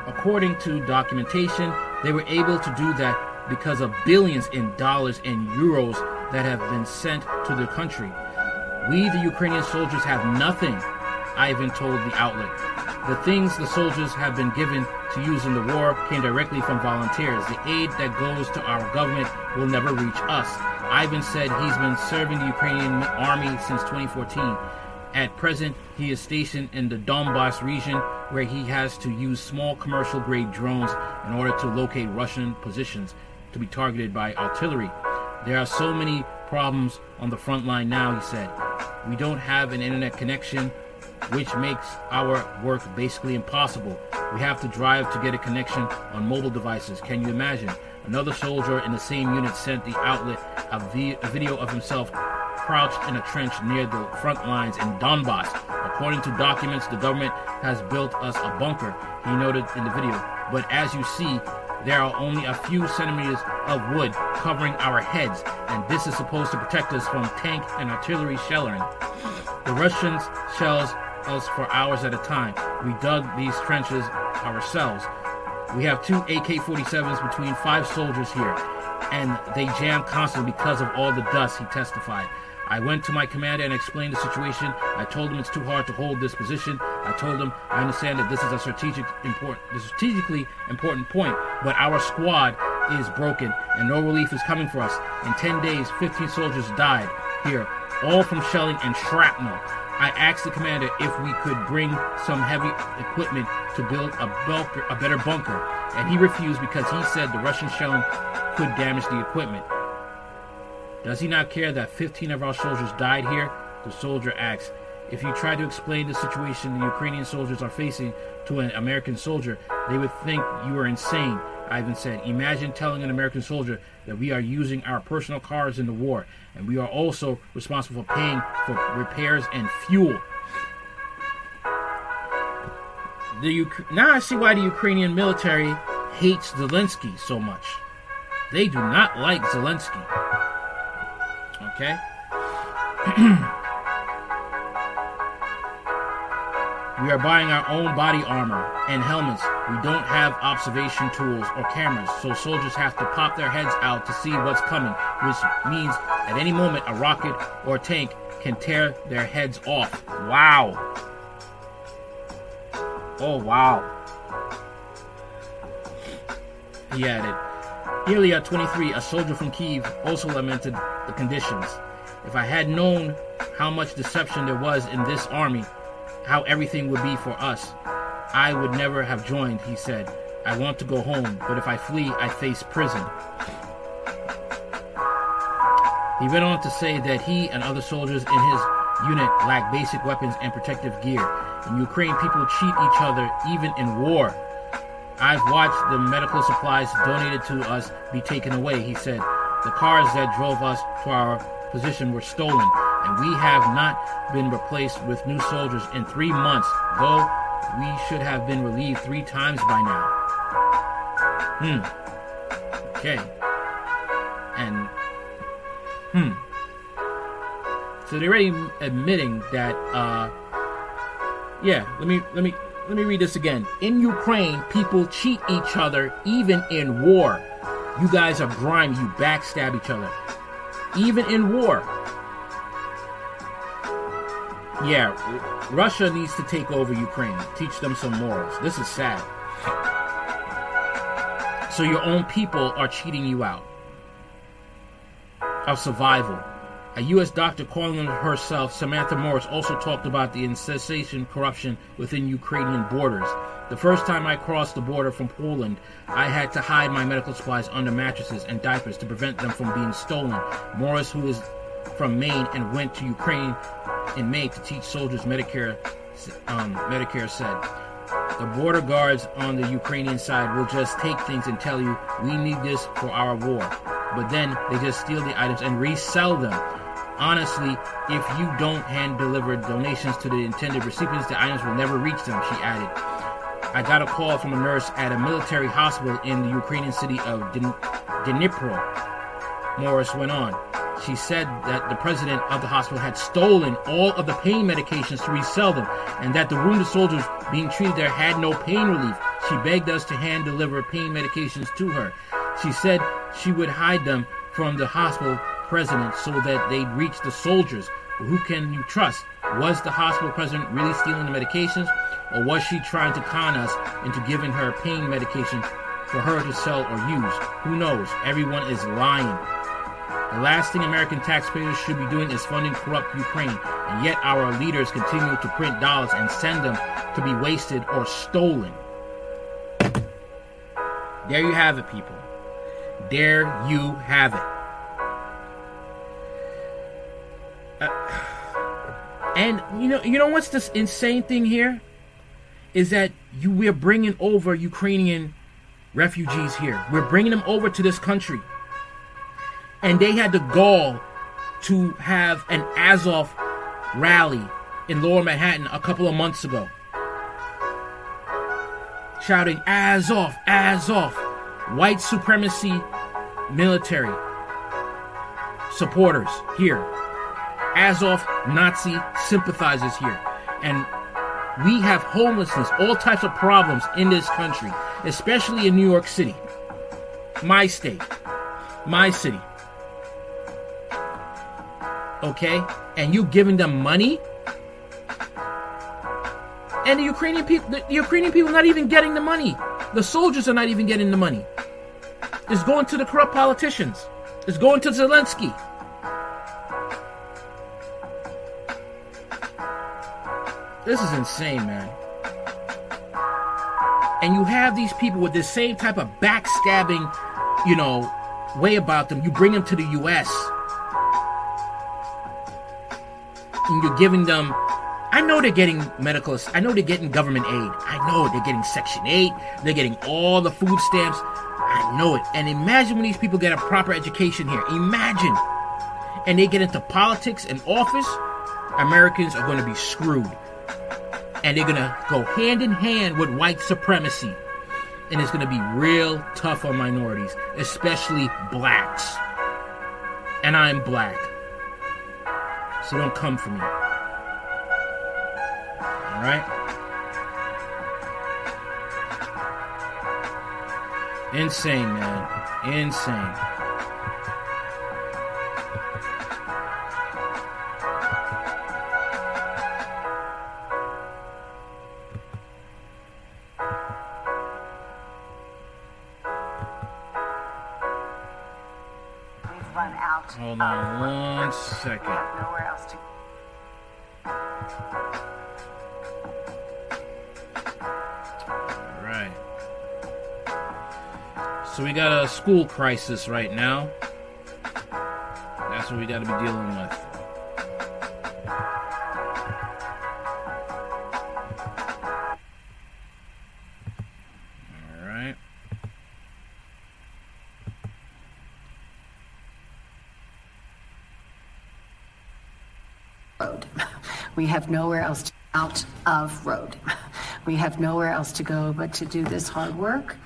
according to documentation, they were able to do that because of billions in dollars and euros that have been sent to the country. We, the Ukrainian soldiers, have nothing, Ivan told the outlet. The things the soldiers have been given to use in the war came directly from volunteers. The aid that goes to our government will never reach us. Ivan said he's been serving the Ukrainian army since 2014. At present, he is stationed in the Donbass region where he has to use small commercial grade drones in order to locate Russian positions to be targeted by artillery. There are so many problems on the front line now, he said. We don't have an internet connection, which makes our work basically impossible. We have to drive to get a connection on mobile devices. Can you imagine? Another soldier in the same unit sent the outlet a, vi- a video of himself crouched in a trench near the front lines in Donbass. According to documents, the government has built us a bunker, he noted in the video. But as you see, there are only a few centimeters of wood covering our heads, and this is supposed to protect us from tank and artillery shelling. The Russians shells us for hours at a time. We dug these trenches ourselves. We have two AK 47s between five soldiers here, and they jam constantly because of all the dust, he testified. I went to my commander and explained the situation. I told him it's too hard to hold this position. I told him I understand that this is a strategic important, strategically important point, but our squad is broken and no relief is coming for us. In 10 days, 15 soldiers died here, all from shelling and shrapnel. I asked the commander if we could bring some heavy equipment to build a, bunker, a better bunker, and he refused because he said the Russian shelling could damage the equipment. Does he not care that 15 of our soldiers died here? The soldier asks. If you try to explain the situation the Ukrainian soldiers are facing to an American soldier, they would think you are insane, Ivan said. Imagine telling an American soldier that we are using our personal cars in the war, and we are also responsible for paying for repairs and fuel. The now I see why the Ukrainian military hates Zelensky so much. They do not like Zelensky. Okay? We are buying our own body armor and helmets. We don't have observation tools or cameras, so soldiers have to pop their heads out to see what's coming, which means at any moment a rocket or tank can tear their heads off. Wow. Oh, wow. He added, Ilya, 23, a soldier from Kiev, also lamented the conditions. If I had known how much deception there was in this army, how everything would be for us. I would never have joined, he said. I want to go home, but if I flee, I face prison. He went on to say that he and other soldiers in his unit lack basic weapons and protective gear. In Ukraine, people cheat each other even in war. I've watched the medical supplies donated to us be taken away, he said. The cars that drove us to our position were stolen, and we have not been replaced with new soldiers in three months, though we should have been relieved three times by now. Hmm. Okay. And, hmm. So they're already admitting that, uh, yeah, let me, let me, let me read this again. In Ukraine, people cheat each other even in war. You guys are grimy, you backstab each other. Even in war. Yeah, Russia needs to take over Ukraine, teach them some morals. This is sad. So your own people are cheating you out of survival. A U.S. doctor calling herself Samantha Morris also talked about the incessant corruption within Ukrainian borders. The first time I crossed the border from Poland, I had to hide my medical supplies under mattresses and diapers to prevent them from being stolen. Morris, who is from Maine and went to Ukraine in May to teach soldiers Medicare, um, Medicare said. The border guards on the Ukrainian side will just take things and tell you, we need this for our war. But then they just steal the items and resell them. Honestly, if you don't hand deliver donations to the intended recipients, the items will never reach them, she added. I got a call from a nurse at a military hospital in the Ukrainian city of Dnipro. Morris went on. She said that the president of the hospital had stolen all of the pain medications to resell them, and that the wounded soldiers being treated there had no pain relief. She begged us to hand deliver pain medications to her. She said she would hide them from the hospital president so that they'd reach the soldiers. Who can you trust? Was the hospital president really stealing the medications, or was she trying to con us into giving her pain medication for her to sell or use? Who knows? Everyone is lying. The last thing American taxpayers should be doing is funding corrupt Ukraine, and yet our leaders continue to print dollars and send them to be wasted or stolen. There you have it, people. There you have it. Uh, and you know, you know what's this insane thing here is that you we're bringing over Ukrainian refugees here. We're bringing them over to this country, and they had the gall to have an Azov rally in Lower Manhattan a couple of months ago, shouting "Azov, Azov!" White supremacy military supporters here. Azov Nazi sympathizers here. And we have homelessness, all types of problems in this country, especially in New York City, my state, my city. Okay? And you giving them money? And the Ukrainian people, the Ukrainian people not even getting the money. The soldiers are not even getting the money. It's going to the corrupt politicians. It's going to Zelensky. This is insane, man. And you have these people with this same type of backstabbing, you know, way about them. You bring them to the U.S. And you're giving them. I know they're getting medical. I know they're getting government aid. I know they're getting Section 8. They're getting all the food stamps. I know it. And imagine when these people get a proper education here. Imagine. And they get into politics and office. Americans are going to be screwed and they're gonna go hand in hand with white supremacy. And it's gonna be real tough on minorities, especially blacks. And I'm black. So don't come for me. All right? Insane, man. Insane. Second. Nowhere else to. All right. So we got a school crisis right now. That's what we got to be dealing with. We have nowhere else to, out of road. We have nowhere else to go but to do this hard work.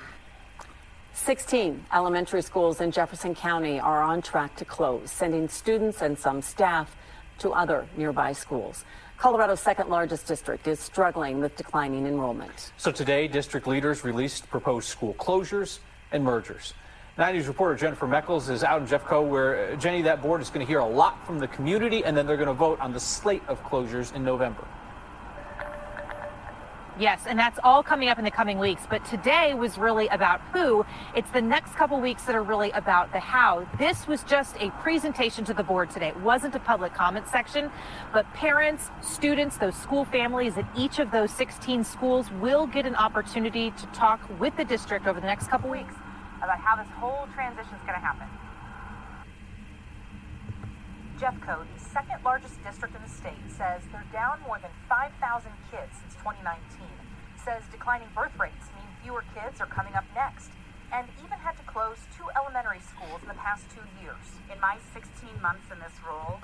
16 elementary schools in Jefferson County are on track to close, sending students and some staff to other nearby schools. Colorado's second largest district is struggling with declining enrollment. So today, district leaders released proposed school closures and mergers. Nine News reporter Jennifer Meckles is out in Jeffco, where uh, Jenny, that board is going to hear a lot from the community, and then they're going to vote on the slate of closures in November. Yes, and that's all coming up in the coming weeks. But today was really about who. It's the next couple weeks that are really about the how. This was just a presentation to the board today. It wasn't a public comment section, but parents, students, those school families at each of those 16 schools will get an opportunity to talk with the district over the next couple weeks about how this whole transition is going to happen. Jeffco, the second largest district in the state, says they're down more than 5,000 kids since 2019. Says declining birth rates mean fewer kids are coming up next, and even had to close two elementary schools in the past two years. In my 16 months in this role,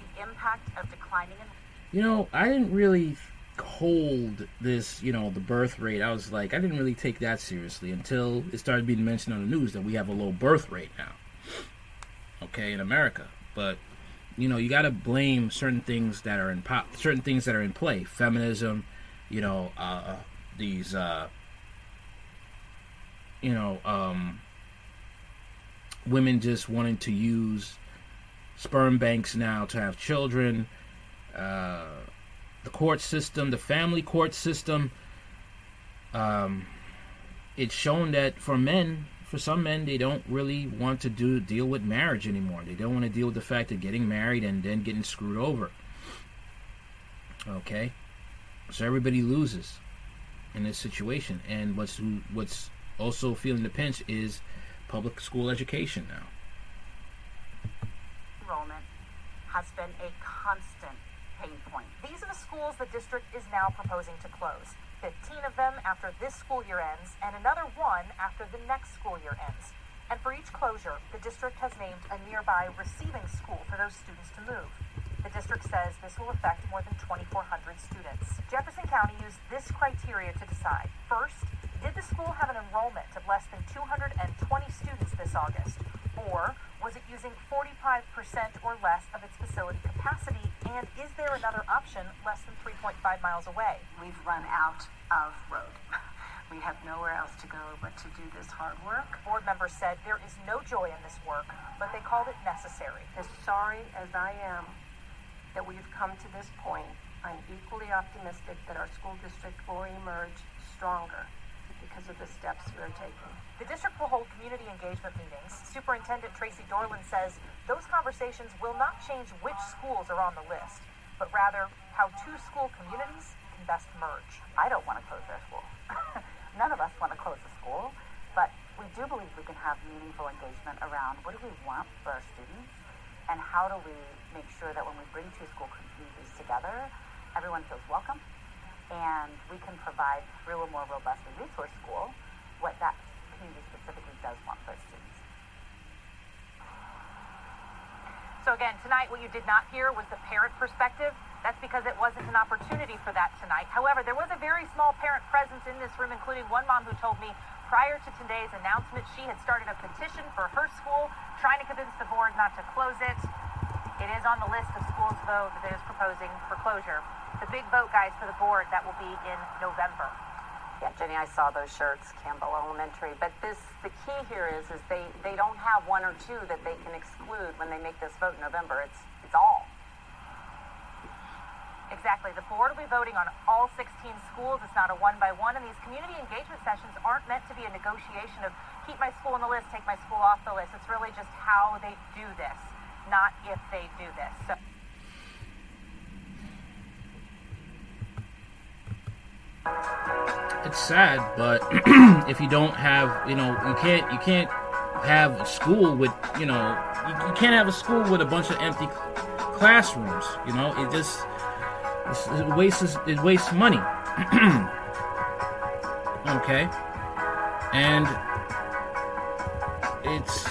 the impact of declining in You know, I didn't really hold this, you know, the birth rate. I was like, I didn't really take that seriously until it started being mentioned on the news that we have a low birth rate now. Okay, in America. But you know, you got to blame certain things that are in pop, certain things that are in play. Feminism, you know, uh, these, uh, you know, um, women just wanting to use sperm banks now to have children. Uh, the court system, the family court system. Um, it's shown that for men, for some men, they don't really want to do deal with marriage anymore. They don't want to deal with the fact of getting married and then getting screwed over. Okay, so everybody loses in this situation, and what's what's also feeling the pinch is public school education now. Enrollment has been a constant pain point. These are the schools the district is now proposing to close. 15 of them after this school year ends, and another one after the next school year ends. And for each closure, the district has named a nearby receiving school for those students to move. The district says this will affect more than 2,400 students. Jefferson County used this criteria to decide. First, did the school have an enrollment of less than 220 students this August? Or was it using 45% or less of its facility capacity? And is there another option less than 3.5 miles away? We've run out of road. We have nowhere else to go but to do this hard work. Board members said there is no joy in this work, but they called it necessary. As sorry as I am that we've come to this point, I'm equally optimistic that our school district will emerge stronger because of the steps we're taking. The district will hold community engagement meetings. Superintendent Tracy Dorland says those conversations will not change which schools are on the list, but rather how two school communities can best merge. I don't want to close their school. None of us want to close the school, but we do believe we can have meaningful engagement around what do we want for our students and how do we make sure that when we bring two school communities together, everyone feels welcome and we can provide through a more robustly resource school what that community specifically does want for students. So again, tonight what you did not hear was the parent perspective. That's because it wasn't an opportunity for that tonight. However, there was a very small parent presence in this room, including one mom who told me prior to today's announcement, she had started a petition for her school, trying to convince the board not to close it. It is on the list of schools vote that is proposing for closure. The big vote, guys, for the board that will be in November. Yeah, Jenny, I saw those shirts, Campbell Elementary. But this, the key here is, is they, they don't have one or two that they can exclude when they make this vote in November. It's, it's all. Exactly. The board will be voting on all 16 schools. It's not a one by one. And these community engagement sessions aren't meant to be a negotiation of keep my school on the list, take my school off the list. It's really just how they do this, not if they do this. So. It's sad, but if you don't have, you know, you can't, you can't have a school with, you know, you, you can't have a school with a bunch of empty classrooms. You know, it just it wastes it wastes money. okay, and it's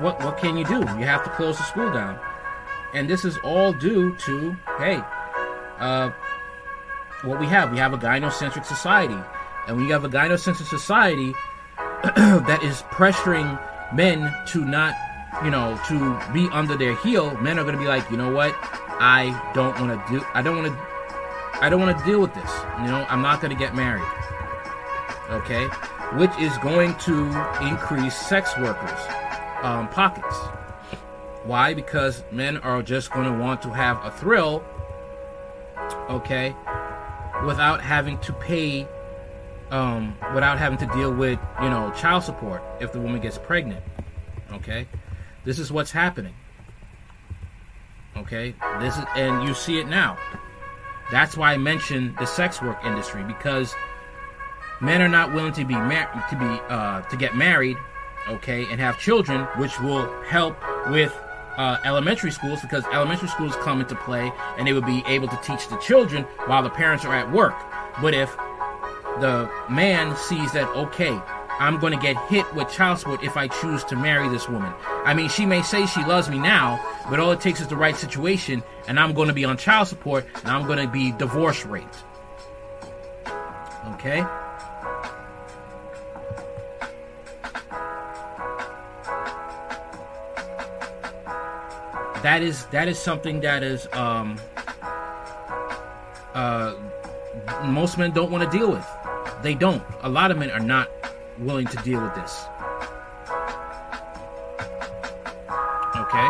what what can you do? You have to close the school down, and this is all due to hey, uh, what we have. We have a gynocentric society, and when you have a gynocentric society that is pressuring men to not you know, to be under their heel, men are going to be like, you know what, I don't want to do, I don't want to, I don't want to deal with this. You know, I'm not going to get married. Okay, which is going to increase sex workers' um, pockets. Why? Because men are just going to want to have a thrill. Okay, without having to pay, um, without having to deal with you know child support if the woman gets pregnant. Okay. This is what's happening. Okay? This is and you see it now. That's why I mentioned the sex work industry because men are not willing to be mar- to be uh, to get married, okay, and have children, which will help with uh, elementary schools because elementary schools come into play and they will be able to teach the children while the parents are at work. But if the man sees that okay, I'm going to get hit with child support if I choose to marry this woman. I mean, she may say she loves me now, but all it takes is the right situation, and I'm going to be on child support, and I'm going to be divorce raped. Okay? That is that is something that is um uh most men don't want to deal with. They don't. A lot of men are not willing to deal with this. Okay?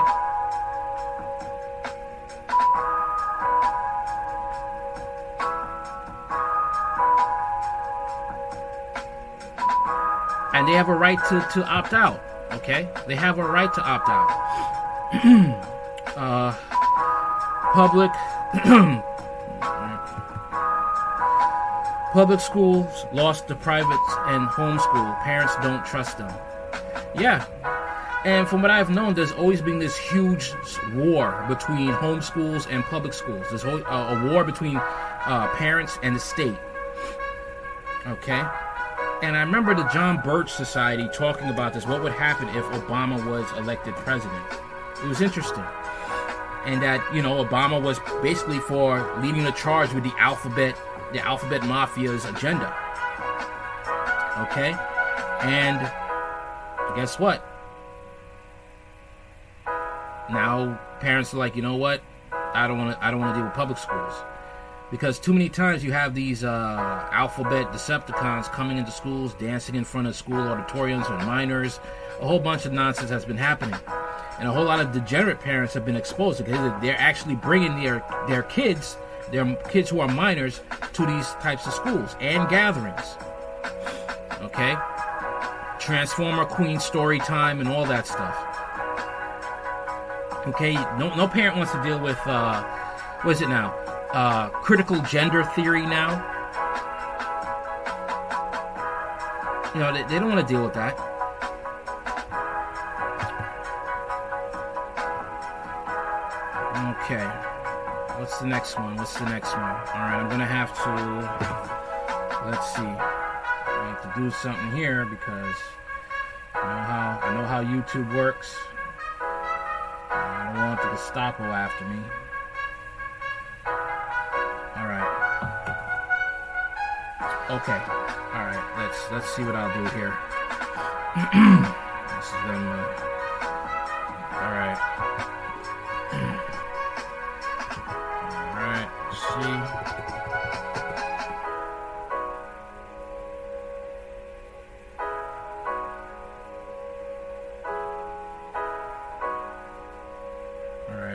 And they have a right to, to opt out. Okay? They have a right to opt out. uh, public Public schools lost to privates and homeschool. Parents don't trust them. Yeah. And from what I've known, there's always been this huge war between homeschools and public schools. There's uh, a war between uh, parents and the state. Okay? And I remember the John Birch Society talking about this. What would happen if Obama was elected president? It was interesting. And that, you know, Obama was basically for leading the charge with the alphabet the Alphabet Mafia's agenda. Okay? And guess what? Now parents are like, you know what? I don't want to. I don't want to deal with public schools because too many times you have these uh, alphabet Decepticons coming into schools, dancing in front of school auditoriums with minors. A whole bunch of nonsense has been happening, and a whole lot of degenerate parents have been exposed because they're actually bringing their their kids their kids who are minors to these types of schools and gatherings. Okay? Transformer Queen story time and all that stuff. Okay, no no parent wants to deal with uh what is it now? Uh critical gender theory now. You know, they, they don't want to deal with that. Okay. What's the next one? What's the next one? Alright, I'm gonna have to let's see. I have to do something here because I know how I know how YouTube works. I don't want the Gestapo after me. Alright. Okay. Alright, let's let's see what I'll do here. this is them uh, Alright. All right,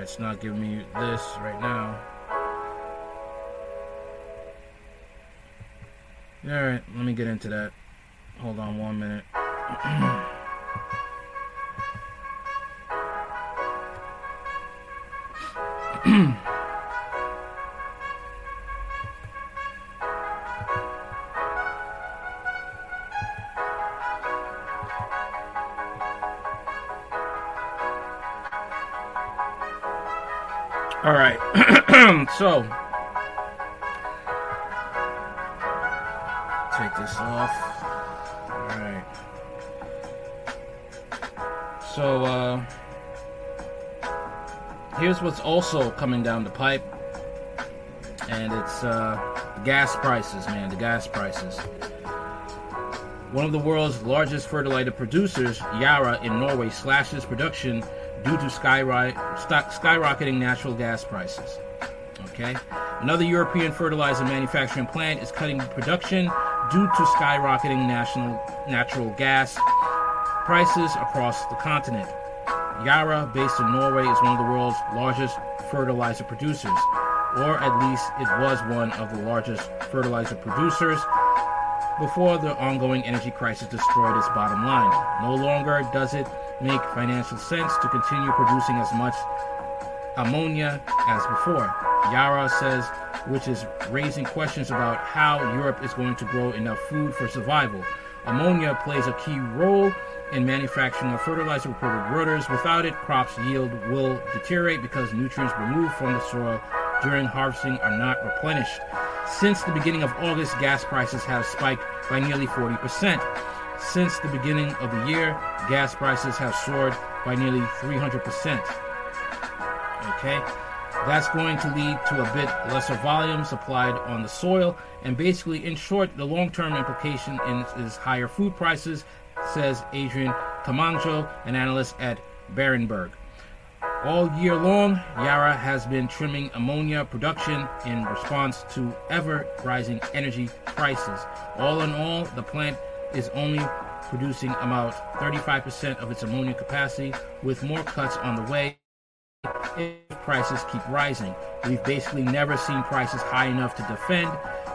it's not giving me this right now. Alright, let me get into that. Hold on one minute. so, take this off. All right. So, uh, here's what's also coming down the pipe, and it's uh, gas prices, man. The gas prices. One of the world's largest fertilizer producers, Yara in Norway, slashes production due to skyrocketing natural gas prices. Okay? Another European fertilizer manufacturing plant is cutting production due to skyrocketing national natural gas prices across the continent. Yara, based in Norway, is one of the world's largest fertilizer producers, or at least it was one of the largest fertilizer producers before the ongoing energy crisis destroyed its bottom line. No longer does it make financial sense to continue producing as much ammonia as before. Yara says, which is raising questions about how Europe is going to grow enough food for survival. Ammonia plays a key role in manufacturing of fertilizer, reported Reuters. Without it, crops' yield will deteriorate because nutrients removed from the soil during harvesting are not replenished. Since the beginning of August, gas prices have spiked by nearly 40%. Since the beginning of the year, gas prices have soared by nearly 300%. Okay? That's going to lead to a bit lesser volume supplied on the soil. And basically, in short, the long term implication is higher food prices, says Adrian Tamagno, an analyst at Berenberg. All year long, Yara has been trimming ammonia production in response to ever rising energy prices. All in all, the plant is only producing about 35% of its ammonia capacity, with more cuts on the way prices keep rising. We've basically never seen prices high enough to defend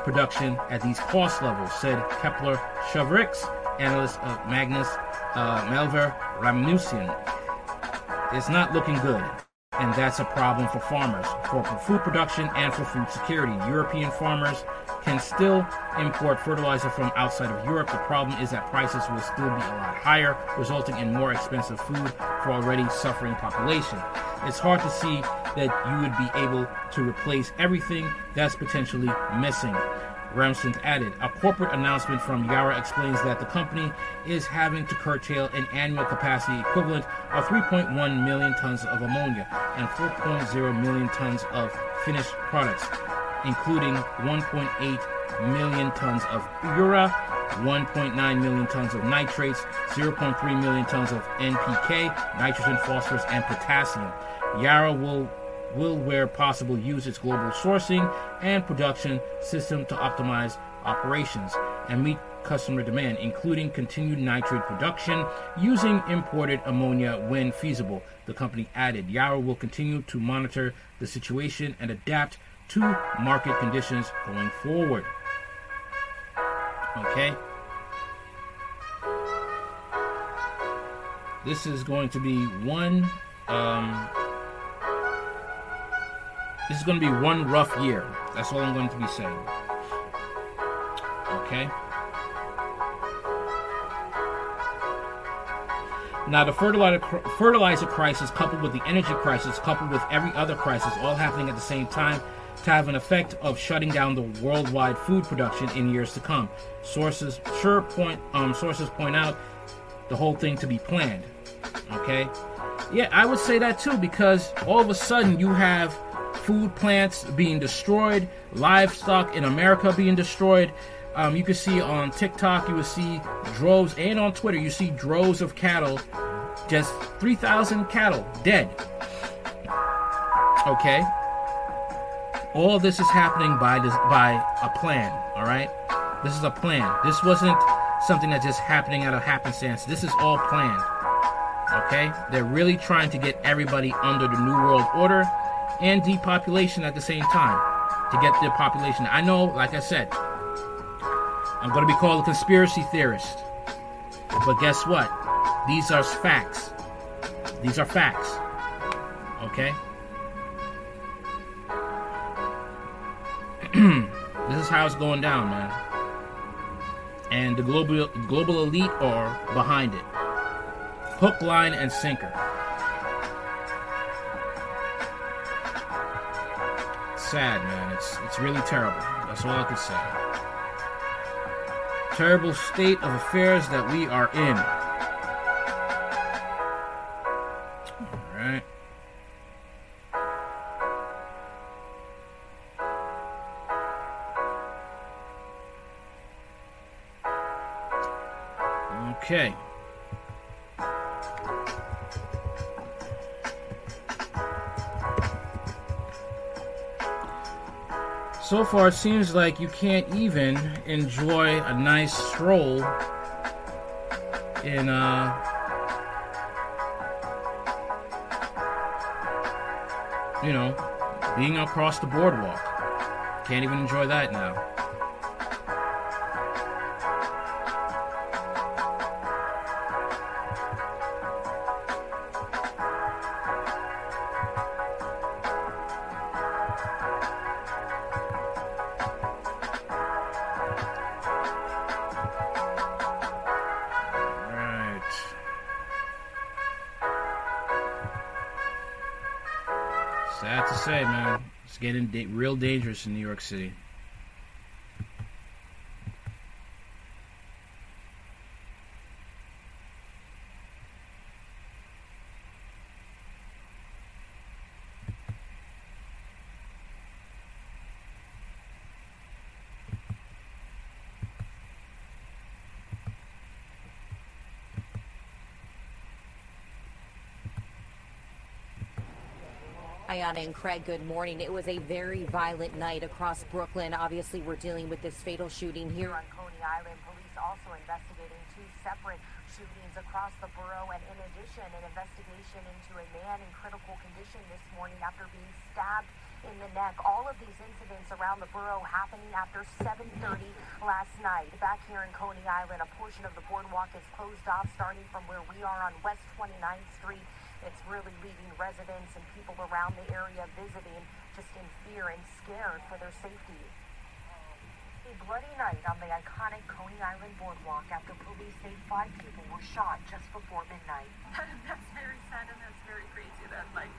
production at these cost levels, said Kepler Cheuvreux, analyst of Magnus uh, Melver Ramusian. It's not looking good, and that's a problem for farmers, for food production and for food security. European farmers can still import fertilizer from outside of Europe. The problem is that prices will still be a lot higher, resulting in more expensive food for already suffering population. It's hard to see that you would be able to replace everything that's potentially missing. Ramsden added. A corporate announcement from Yara explains that the company is having to curtail an annual capacity equivalent of 3.1 million tons of ammonia and 4.0 million tons of finished products, including 1.8 million tons of urea, 1.9 million tons of nitrates, 0.3 million tons of NPK, nitrogen, phosphorus, and potassium. Yara will will, where possible, use its global sourcing and production system to optimize operations and meet customer demand, including continued nitrate production using imported ammonia when feasible. The company added Yara will continue to monitor the situation and adapt to market conditions going forward. Okay? This is going to be one um, this is going to be one rough year. That's all I'm going to be saying. Okay? Now, the fertilizer, crisis, coupled with the energy crisis, coupled with every other crisis, all happening at the same time, to have an effect of shutting down the worldwide food production in years to come. Sources sure point um, sources point out the whole thing to be planned. Okay, yeah, I would say that too because all of a sudden you have food plants being destroyed, livestock in America being destroyed. Um, you can see on TikTok, you will see droves, and on Twitter, you see droves of cattle, just 3,000 cattle dead. Okay? All this is happening by this, by a plan, all right? This is a plan. This wasn't something that just happening out of happenstance. This is all planned. Okay? They're really trying to get everybody under the New World Order and depopulation at the same time to get their population. I know, like I said, I'm going to be called a conspiracy theorist. But guess what? These are facts. These are facts. Okay? this is how it's going down, man. And the global global elite are behind it. Hook, line, and sinker. Sad, man. It's it's really terrible. That's all I can say. Terrible state of affairs that we are in. Alright. Okay. So far, it seems like you can't even enjoy a nice stroll in, uh, you know, being across the boardwalk. Can't even enjoy that now. In New York City. Ayana and Craig, good morning. It was a very violent night across Brooklyn. Obviously, we're dealing with this fatal shooting here on Coney Island. Police also investigating two separate shootings across the borough, and in addition, an investigation into a man in critical condition this morning after being stabbed in the neck. All of these incidents around the borough happening after 7:30 last night. Back here in Coney Island, a portion of the boardwalk is closed off, starting from where we are on West 29th Street. It's really leaving residents and people around the area visiting just in fear and scared for their safety. A bloody night on the iconic Coney Island boardwalk after police say five people were shot just before midnight. that's very sad and that's very crazy that like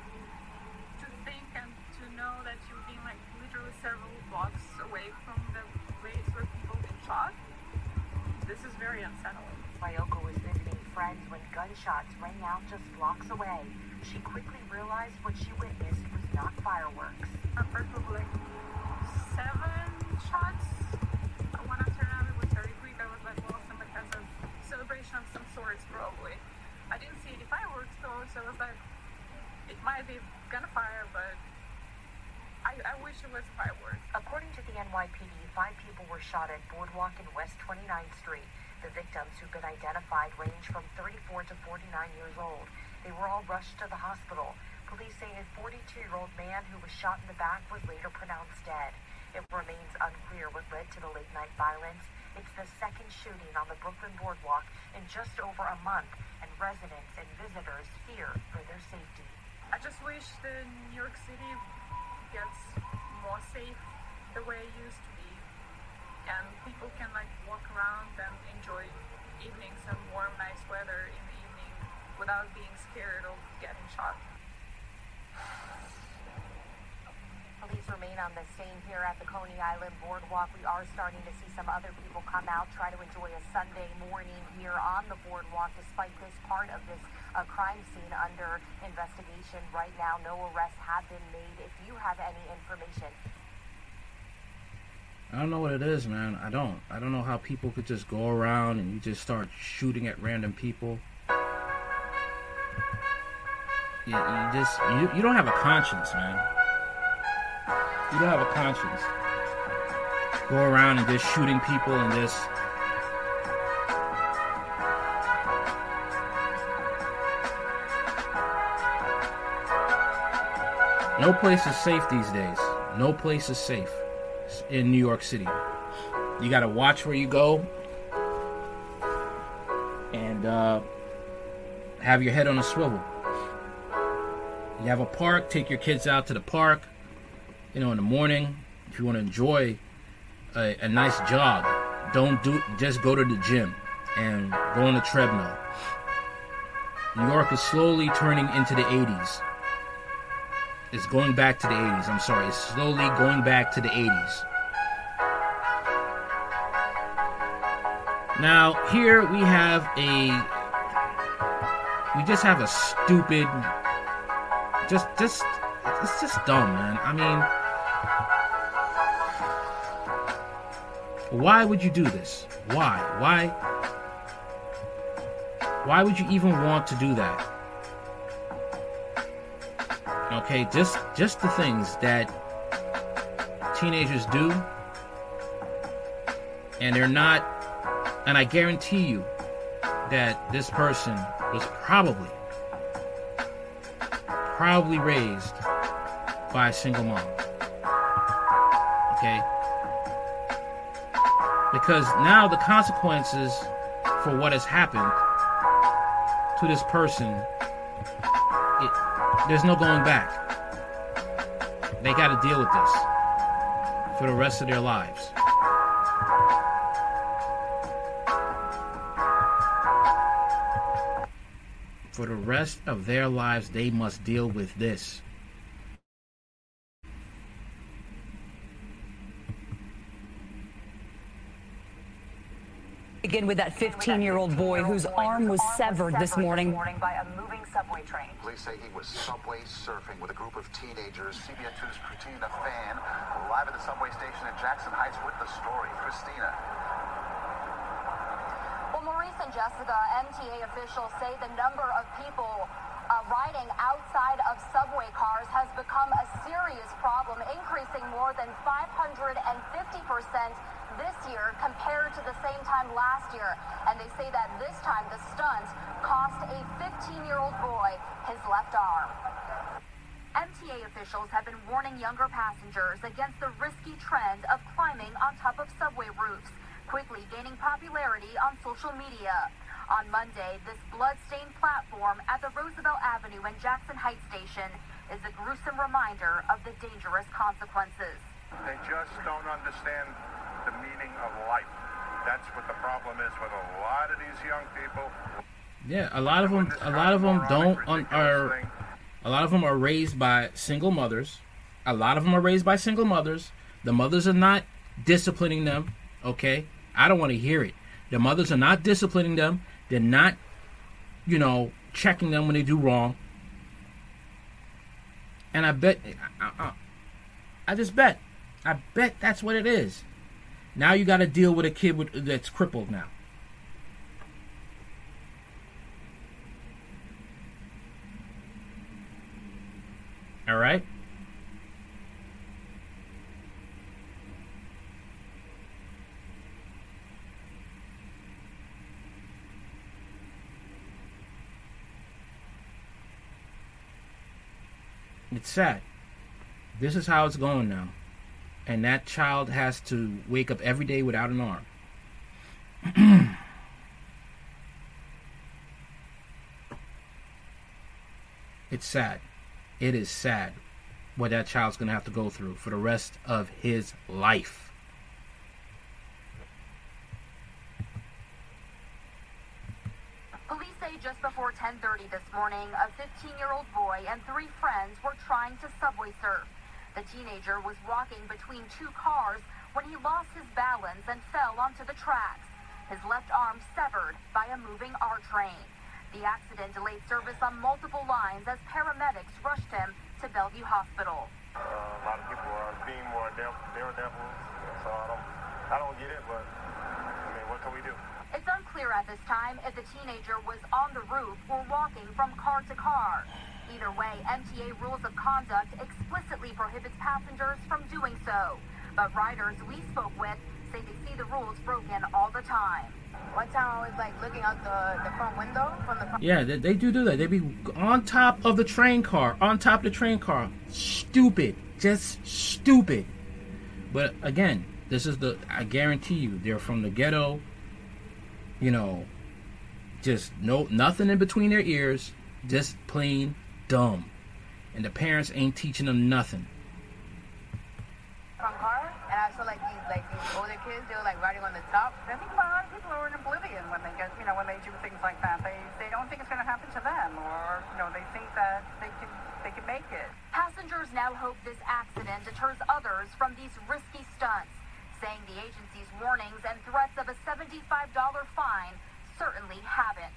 to think and to know that you've been like literally several blocks away from the place where people get shot. This is very unsettling. Mayoko was visiting friends when gunshots rang out just blocks away. She quickly realized what she witnessed was not fireworks. I heard probably like seven shots. One after another was very quick. I was like, well, somebody has a celebration of some sorts probably. I didn't see any fireworks though, so I was like, it might be gunfire, but I, I wish it was fireworks. According to the NYPD, five people were shot at Boardwalk and West 29th Street. The victims who've been identified range from 34 to 49 years old. They were all rushed to the hospital. Police say a 42-year-old man who was shot in the back was later pronounced dead. It remains unclear what led to the late-night violence. It's the second shooting on the Brooklyn Boardwalk in just over a month, and residents and visitors fear for their safety. I just wish the New York City gets more safe the way it used to and people can like walk around and enjoy evenings and warm, nice weather in the evening without being scared of getting shot. Police remain on the scene here at the Coney Island Boardwalk. We are starting to see some other people come out, try to enjoy a Sunday morning here on the boardwalk, despite this part of this uh, crime scene under investigation right now. No arrests have been made. If you have any information, I don't know what it is, man. I don't. I don't know how people could just go around and you just start shooting at random people. You, you just you, you don't have a conscience, man. You don't have a conscience. Go around and just shooting people and just No place is safe these days. No place is safe in New York City. You got to watch where you go and uh, have your head on a swivel. You have a park, take your kids out to the park, you know, in the morning. If you want to enjoy a, a nice jog, don't do just go to the gym and go on the treadmill. New York is slowly turning into the 80s. It's going back to the 80s. I'm sorry. It's slowly going back to the 80s. Now, here we have a. We just have a stupid. Just, just. It's just dumb, man. I mean. Why would you do this? Why? Why? Why would you even want to do that? Okay, just just the things that teenagers do and they're not and I guarantee you that this person was probably probably raised by a single mom. Okay? Because now the consequences for what has happened to this person, there's no going back. They got to deal with this for the rest of their lives. For the rest of their lives, they must deal with this. Begin with that 15 year old boy whose arm was severed this morning. Subway train. Police say he was subway surfing with a group of teenagers. CBS 2's Christina Fan live at the subway station in Jackson Heights with the story. Christina. Well, Maurice and Jessica, MTA officials say the number of people uh, riding outside of subway cars has become a serious problem, increasing more than 550 percent this year compared to the same time last year. And they say that this time the stunt cost a 15-year-old boy his left arm. MTA officials have been warning younger passengers against the risky trend of climbing on top of subway roofs, quickly gaining popularity on social media. On Monday, this blood-stained platform at the Roosevelt Avenue and Jackson Heights station is a gruesome reminder of the dangerous consequences. They just don't understand the meaning of life. That's what the problem is with a lot of these young people. Yeah, a lot of them. A lot of them don't un, are. A lot of them are raised by single mothers. A lot of them are raised by single mothers. The mothers are not disciplining them. Okay, I don't want to hear it. The mothers are not disciplining them. They're not, you know, checking them when they do wrong. And I bet, I, I, I just bet, I bet that's what it is. Now you got to deal with a kid with, that's crippled now. All right. It's sad. This is how it's going now. And that child has to wake up every day without an arm. it's sad. It is sad what that child's going to have to go through for the rest of his life. Police say just before 10:30 this morning, a 15-year-old boy and three friends were trying to subway surf. The teenager was walking between two cars when he lost his balance and fell onto the tracks. His left arm severed by a moving R train. The accident delayed service on multiple lines as paramedics rushed him to Bellevue Hospital. Uh, a lot of people are being more dare- daredevils, so I don't, I don't get it, but I mean, what can we do? It's unclear at this time if the teenager was on the roof or walking from car to car. Either way, MTA rules of conduct explicitly prohibits passengers from doing so. But riders we spoke with say they see the rules broken all the time. One time I was like looking out the, the front window from the front. Yeah, they, they do do that. They be on top of the train car, on top of the train car. Stupid, just stupid. But again, this is the. I guarantee you, they're from the ghetto. You know, just no nothing in between their ears, just plain dumb, and the parents ain't teaching them nothing. From car, and I saw like these like these older kids. They were like riding on the top. I think a lot of people are in oblivion when they get you know when they do things like that. They they don't think it's going to happen to them, or you know they think that they can they can make it. Passengers now hope this accident deters others from these risky stunts, saying the agency's warnings and threats of a $75 fine certainly haven't.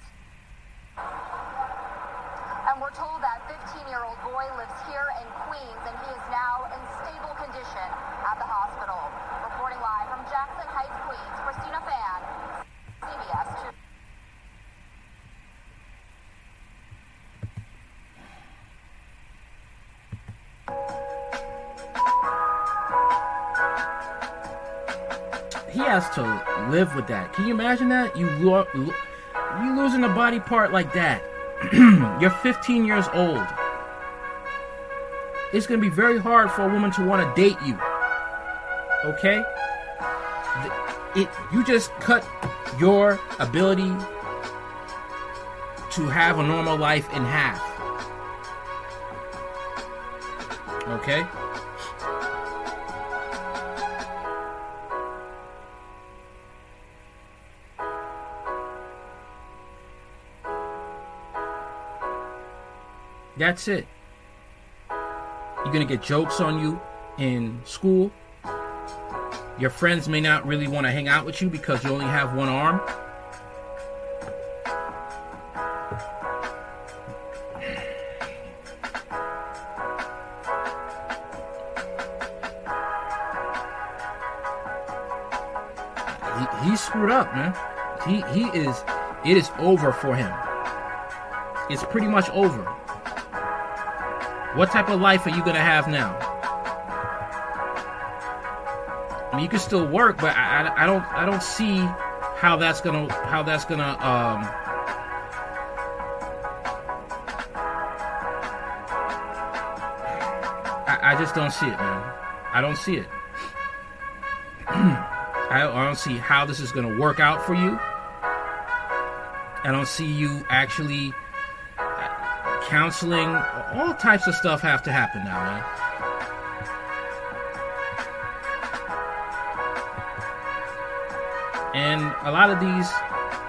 And we're told that 15-year-old boy lives here in Queens, and he is now in stable condition at the hospital. Reporting live from Jackson Heights, Queens, Christina Fan, CBS 2. He has to live with that. Can you imagine that? You lo- you losing a body part like that. You're 15 years old. It's gonna be very hard for a woman to want to date you. Okay? It you just cut your ability to have a normal life in half. Okay? That's it. You're gonna get jokes on you in school. Your friends may not really want to hang out with you because you only have one arm. He, screwed up, man. He he is. It is over for him. It's pretty much over. What type of life are you gonna have now? I mean, you can still work, but I, I, I don't I don't see how that's gonna how that's gonna um. I, I just don't see it, man. I don't see it. I don't, I don't see how this is gonna work out for you. I don't see you actually counseling. All types of stuff have to happen now, man. And a lot of these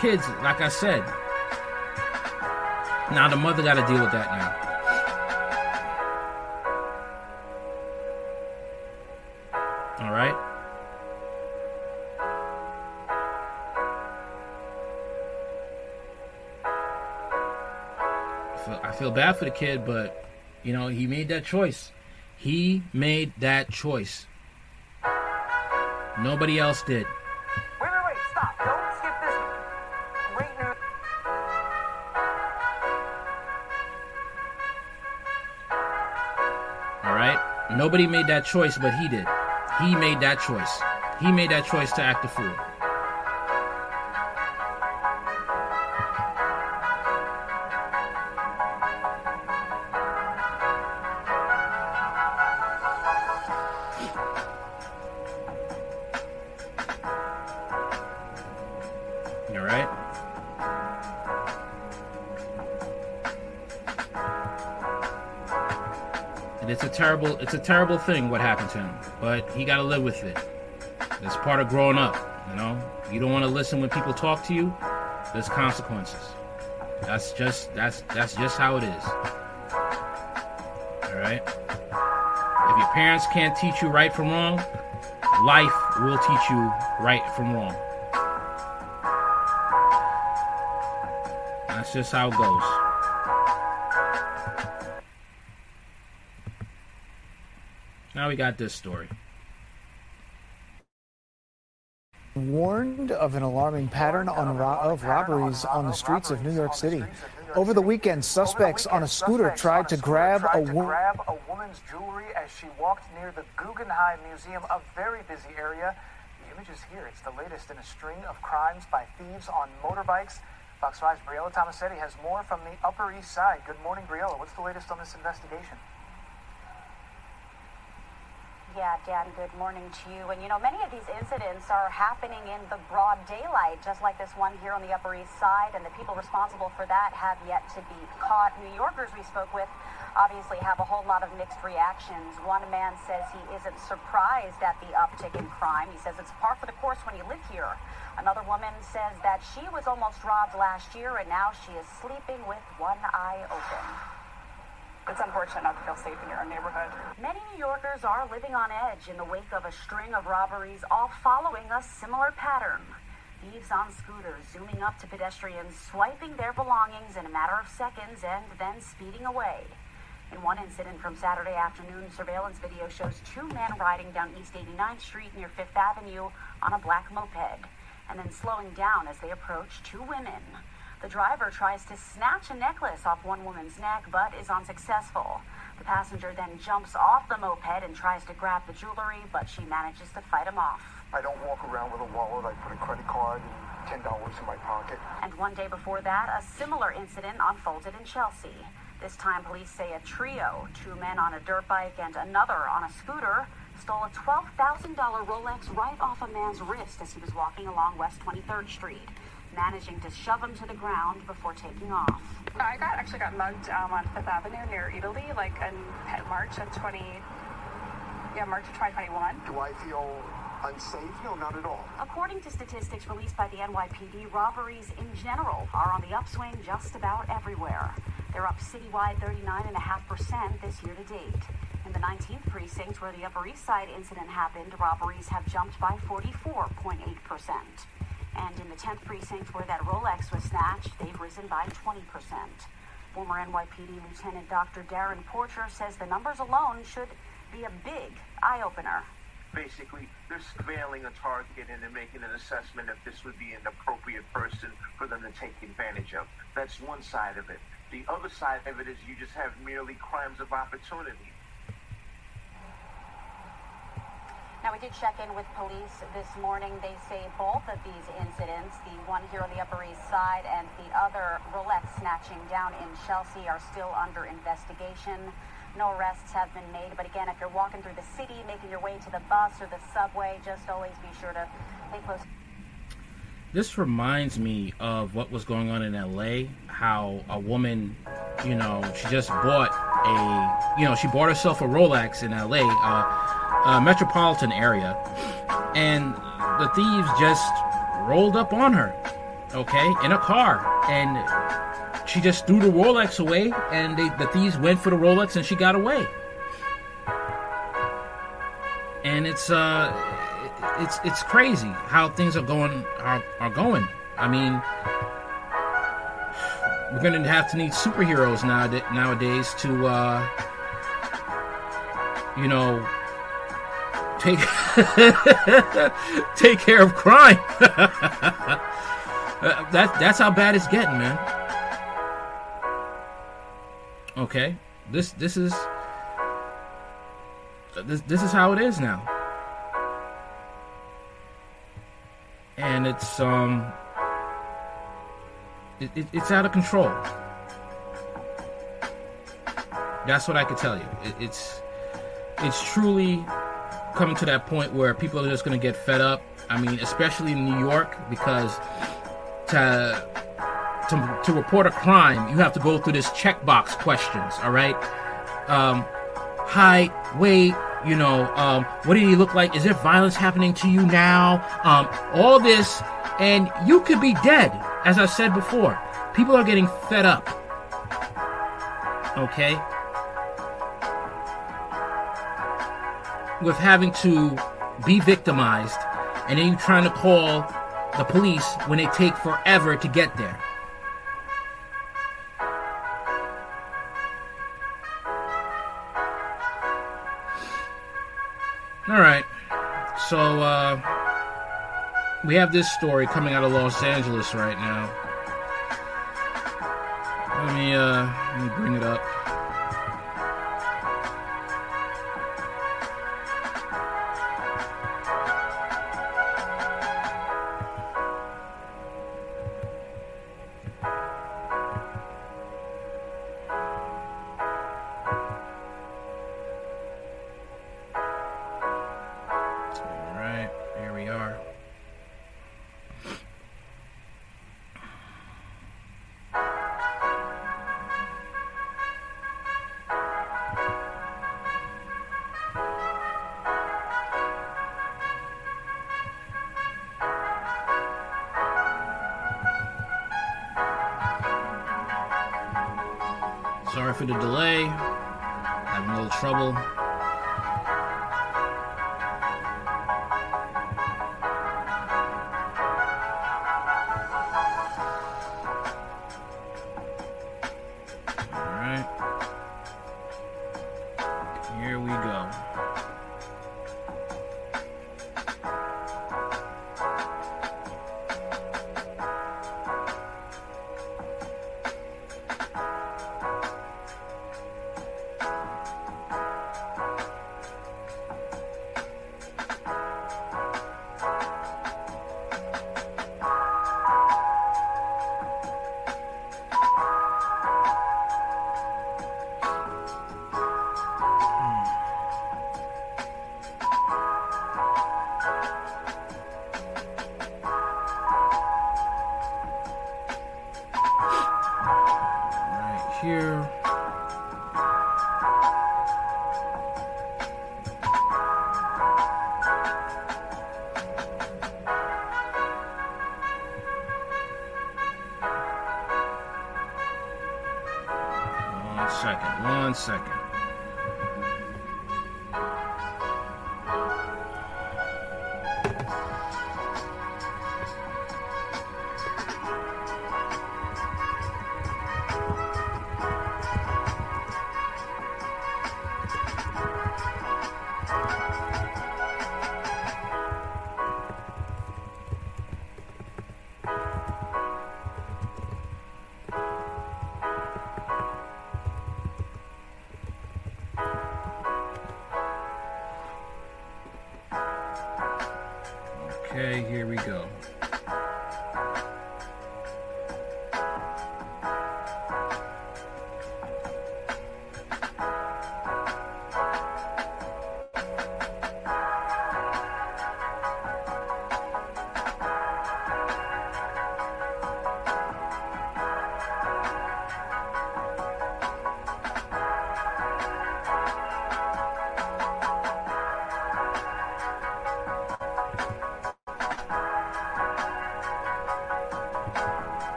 kids, like I said, now the mother got to deal with that now. All right. Feel, bad for the kid, but you know he made that choice. He made that choice. Nobody else did. Wait, wait, wait, stop. Don't skip this great news. All right. Nobody made that choice, but he did. He made that choice. He made that choice to act a fool. Terrible, it's a terrible thing what happened to him. But he got to live with it. It's part of growing up. You know, you don't want to listen when people talk to you. There's consequences. That's just that's that's just how it is. All right. If your parents can't teach you right from wrong, life will teach you right from wrong. That's just how it goes. Now we got this story. warned of an alarming pattern on ro- of robberies on the streets of New York City. Over the weekend, suspects on a scooter tried to grab a woman. woman's jewelry as she walked near the Guggenheim Museum, a very busy area. The image is here. It's the latest in a string of crimes by thieves on motorbikes. Fox 5's Briella Tomasetti has more from the Upper East Side. Good morning, Briella. What's the latest on this investigation? Yeah, Dan, good morning to you. And you know, many of these incidents are happening in the broad daylight, just like this one here on the Upper East Side, and the people responsible for that have yet to be caught. New Yorkers we spoke with obviously have a whole lot of mixed reactions. One man says he isn't surprised at the uptick in crime. He says it's par for the course when you live here. Another woman says that she was almost robbed last year and now she is sleeping with one eye open. It's unfortunate not to feel safe in your own neighborhood. Many New Yorkers are living on edge in the wake of a string of robberies, all following a similar pattern. Thieves on scooters zooming up to pedestrians, swiping their belongings in a matter of seconds, and then speeding away. In one incident from Saturday afternoon, surveillance video shows two men riding down East 89th Street near Fifth Avenue on a black moped, and then slowing down as they approach two women. The driver tries to snatch a necklace off one woman's neck, but is unsuccessful. The passenger then jumps off the moped and tries to grab the jewelry, but she manages to fight him off. I don't walk around with a wallet. I put a credit card and ten dollars in my pocket. And one day before that, a similar incident unfolded in Chelsea. This time, police say a trio, two men on a dirt bike and another on a scooter, stole a $12,000 Rolex right off a man's wrist as he was walking along West 23rd Street, managing to shove him to the ground before taking off. I got actually got mugged um, on Fifth Avenue near Italy, like in March of 20, yeah, March of 2021. Do I feel unsafe? No, not at all. According to statistics released by the NYPD, robberies in general are on the upswing just about everywhere. They're up citywide 39.5% this year to date. In the 19th precinct where the Upper East Side incident happened, robberies have jumped by 44.8%. And in the 10th precinct where that Rolex was snatched, they've risen by 20%. Former NYPD Lieutenant Dr. Darren Porcher says the numbers alone should be a big eye opener. Basically, they're surveilling a target and they're making an assessment if this would be an appropriate person for them to take advantage of. That's one side of it. The other side of it is you just have merely crimes of opportunity. Now, we did check in with police this morning. They say both of these incidents, the one here on the Upper East Side and the other Rolex snatching down in Chelsea, are still under investigation. No arrests have been made. But again, if you're walking through the city, making your way to the bus or the subway, just always be sure to pay close. This reminds me of what was going on in LA. How a woman, you know, she just bought a, you know, she bought herself a Rolex in LA. Uh, uh, metropolitan area, and the thieves just rolled up on her, okay, in a car, and she just threw the Rolex away, and they, the thieves went for the Rolex, and she got away. And it's uh, it's it's crazy how things are going are, are going. I mean, we're gonna have to need superheroes now nowadays to uh, you know take take care of crime. Uh, that that's how bad it's getting, man. Okay, this this is this this is how it is now, and it's um it, it, it's out of control. That's what I could tell you. It, it's it's truly coming to that point where people are just going to get fed up. I mean, especially in New York, because to to, to report a crime, you have to go through this checkbox questions. All right, um, height, weight. You know, um, what did he look like? Is there violence happening to you now? Um, all this, and you could be dead. As I said before, people are getting fed up. Okay, with having to be victimized and then you trying to call the police when they take forever to get there. All right. So uh, we have this story coming out of Los Angeles right now. Let me uh, let me bring it up.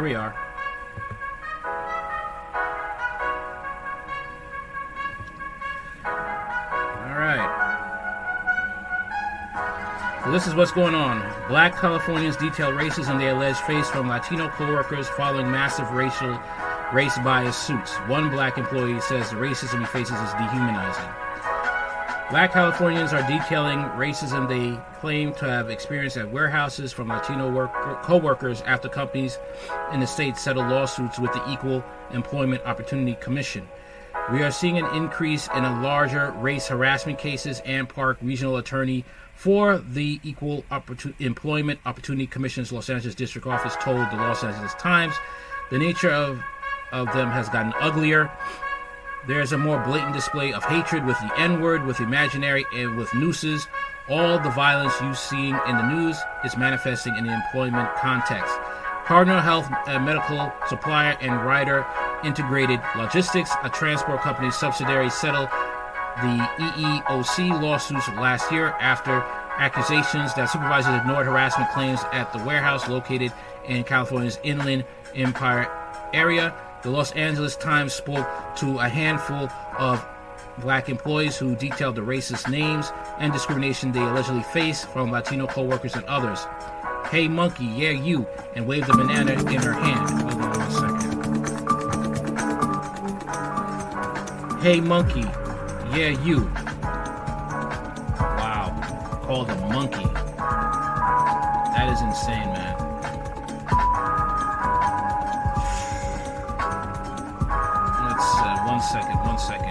Here we are. All right. So this is what's going on. Black Californians detail racism they allege face from Latino coworkers following massive racial race bias suits. One black employee says the racism he faces is dehumanizing. Black Californians are detailing racism they claim to have experienced at warehouses from Latino worker, co-workers after companies in the state settled lawsuits with the Equal Employment Opportunity Commission. We are seeing an increase in a larger race harassment cases. Ann Park, regional attorney for the Equal Opportu- Employment Opportunity Commission's Los Angeles District Office, told the Los Angeles Times, the nature of of them has gotten uglier. There's a more blatant display of hatred with the N word, with imaginary, and with nooses. All the violence you seeing in the news is manifesting in the employment context. Cardinal Health uh, Medical Supplier and Ryder Integrated Logistics, a transport company subsidiary, settled the EEOC lawsuits last year after accusations that supervisors ignored harassment claims at the warehouse located in California's Inland Empire area. The Los Angeles Times spoke to a handful of black employees who detailed the racist names and discrimination they allegedly face from Latino co-workers and others. Hey monkey, yeah you, and waved a banana in her hand. Hold on one second. Hey monkey, yeah you. Wow, called a monkey. That is insane, man. Let's uh, one second, one second.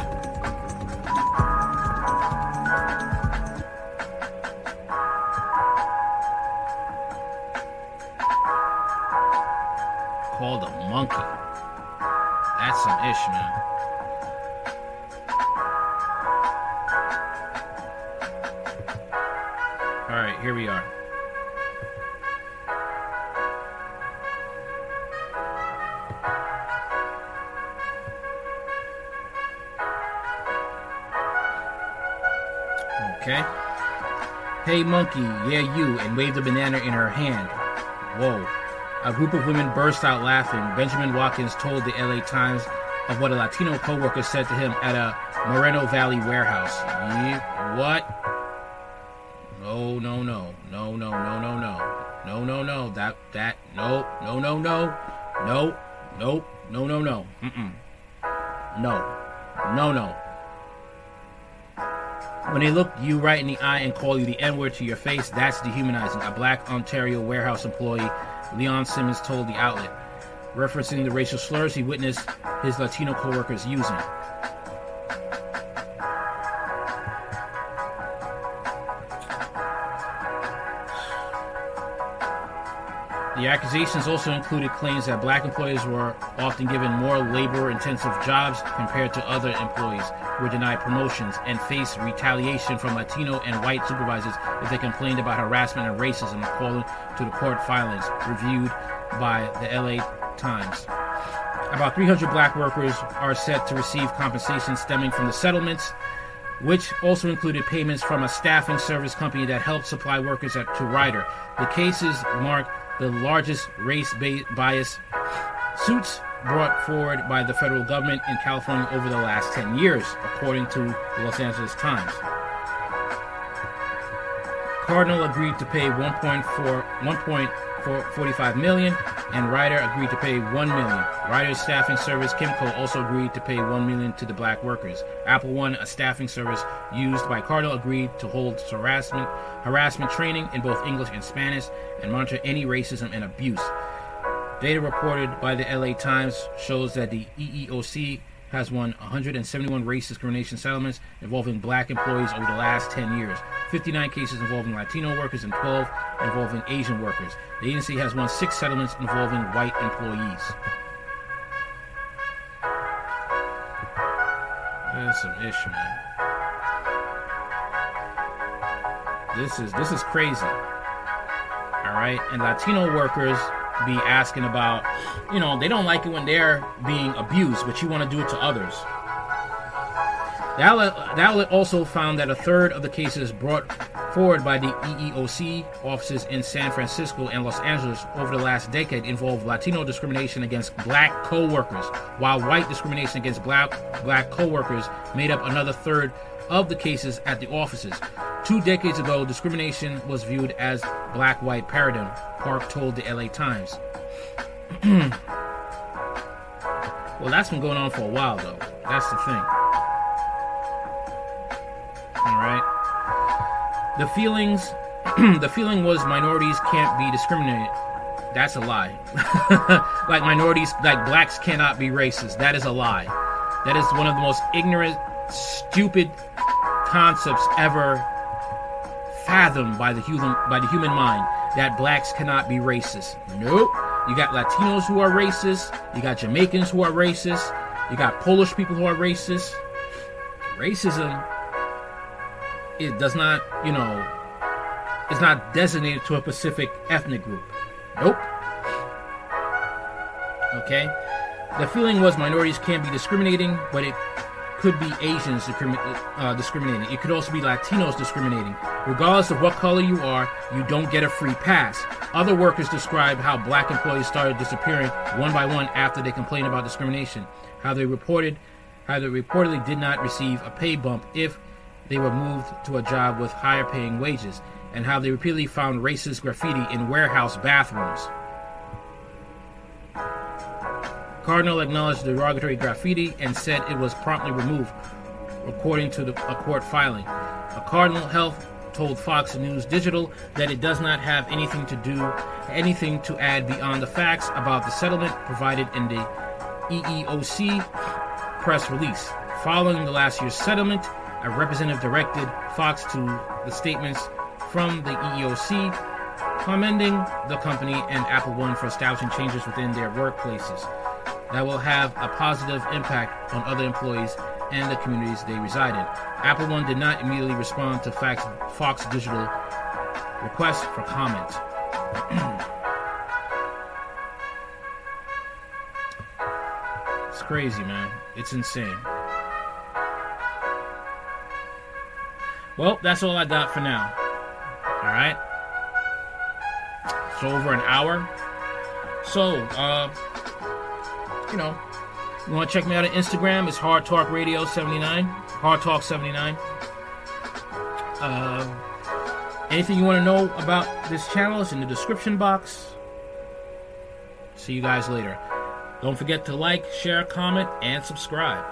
That's some ish, man. All right, here we are. Okay? Hey, monkey, yeah, you, and waved a banana in her hand. Whoa. A group of women burst out laughing. Benjamin Watkins told the LA Times of what a Latino coworker said to him at a Moreno Valley warehouse. What? No, no, no, no, no, no, no, no, no, no, no. That, that, no, no, no, no, no, no, no, no, no. Mm-mm. No, no, no. When they look you right in the eye and call you the N word to your face, that's dehumanizing. A black Ontario warehouse employee, Leon Simmons, told the outlet, referencing the racial slurs he witnessed his Latino coworkers using. The accusations also included claims that black employees were often given more labor intensive jobs compared to other employees, were denied promotions, and faced retaliation from Latino and white supervisors if they complained about harassment and racism, according to the court filings reviewed by the LA Times. About 300 black workers are set to receive compensation stemming from the settlements, which also included payments from a staffing service company that helped supply workers at, to Ryder. The cases mark the largest race bias suits brought forward by the federal government in California over the last 10 years, according to the Los Angeles Times. Cardinal agreed to pay 1.4 1.45 million, and Ryder agreed to pay 1 million. Ryder's staffing service Kimco also agreed to pay 1 million to the black workers. Apple One, a staffing service used by Cardinal, agreed to hold harassment harassment training in both English and Spanish and monitor any racism and abuse. Data reported by the LA Times shows that the EEOC has won 171 race discrimination settlements involving black employees over the last 10 years, 59 cases involving Latino workers, and 12 involving Asian workers. The agency has won six settlements involving white employees. That's some ish, man. This is this is crazy. All right, and Latino workers be asking about, you know, they don't like it when they're being abused, but you want to do it to others. The outlet, also found that a third of the cases brought forward by the EEOC offices in San Francisco and Los Angeles over the last decade involved Latino discrimination against black co-workers, while white discrimination against black black co-workers made up another third of the cases at the offices. Two decades ago, discrimination was viewed as black-white paradigm, Park told the LA Times. well, that's been going on for a while, though. That's the thing. All right. The feelings, the feeling was minorities can't be discriminated. That's a lie. like minorities, like blacks cannot be racist. That is a lie. That is one of the most ignorant, stupid concepts ever fathomed by the human by the human mind that blacks cannot be racist. Nope. You got Latinos who are racist. You got Jamaicans who are racist. You got Polish people who are racist. Racism it does not, you know, is not designated to a specific ethnic group. Nope. Okay? The feeling was minorities can't be discriminating, but it could be Asians uh, discriminating. It could also be Latinos discriminating. Regardless of what color you are, you don't get a free pass. Other workers described how black employees started disappearing one by one after they complained about discrimination. How they reported, how they reportedly did not receive a pay bump if they were moved to a job with higher paying wages, and how they repeatedly found racist graffiti in warehouse bathrooms. Cardinal acknowledged the derogatory graffiti and said it was promptly removed, according to the, a court filing. A Cardinal Health told Fox News Digital that it does not have anything to do, anything to add beyond the facts about the settlement provided in the EEOC press release. Following the last year's settlement, a representative directed Fox to the statements from the EEOC commending the company and Apple One for establishing changes within their workplaces that will have a positive impact on other employees and the communities they reside in. Apple One did not immediately respond to Fox, Fox Digital request for comment. it's crazy, man. It's insane. Well, that's all I got for now. All right. It's over an hour. So, uh, you know, you want to check me out on Instagram? It's Hard Talk Radio 79. Hard Talk 79. Uh, anything you want to know about this channel is in the description box. See you guys later. Don't forget to like, share, comment, and subscribe.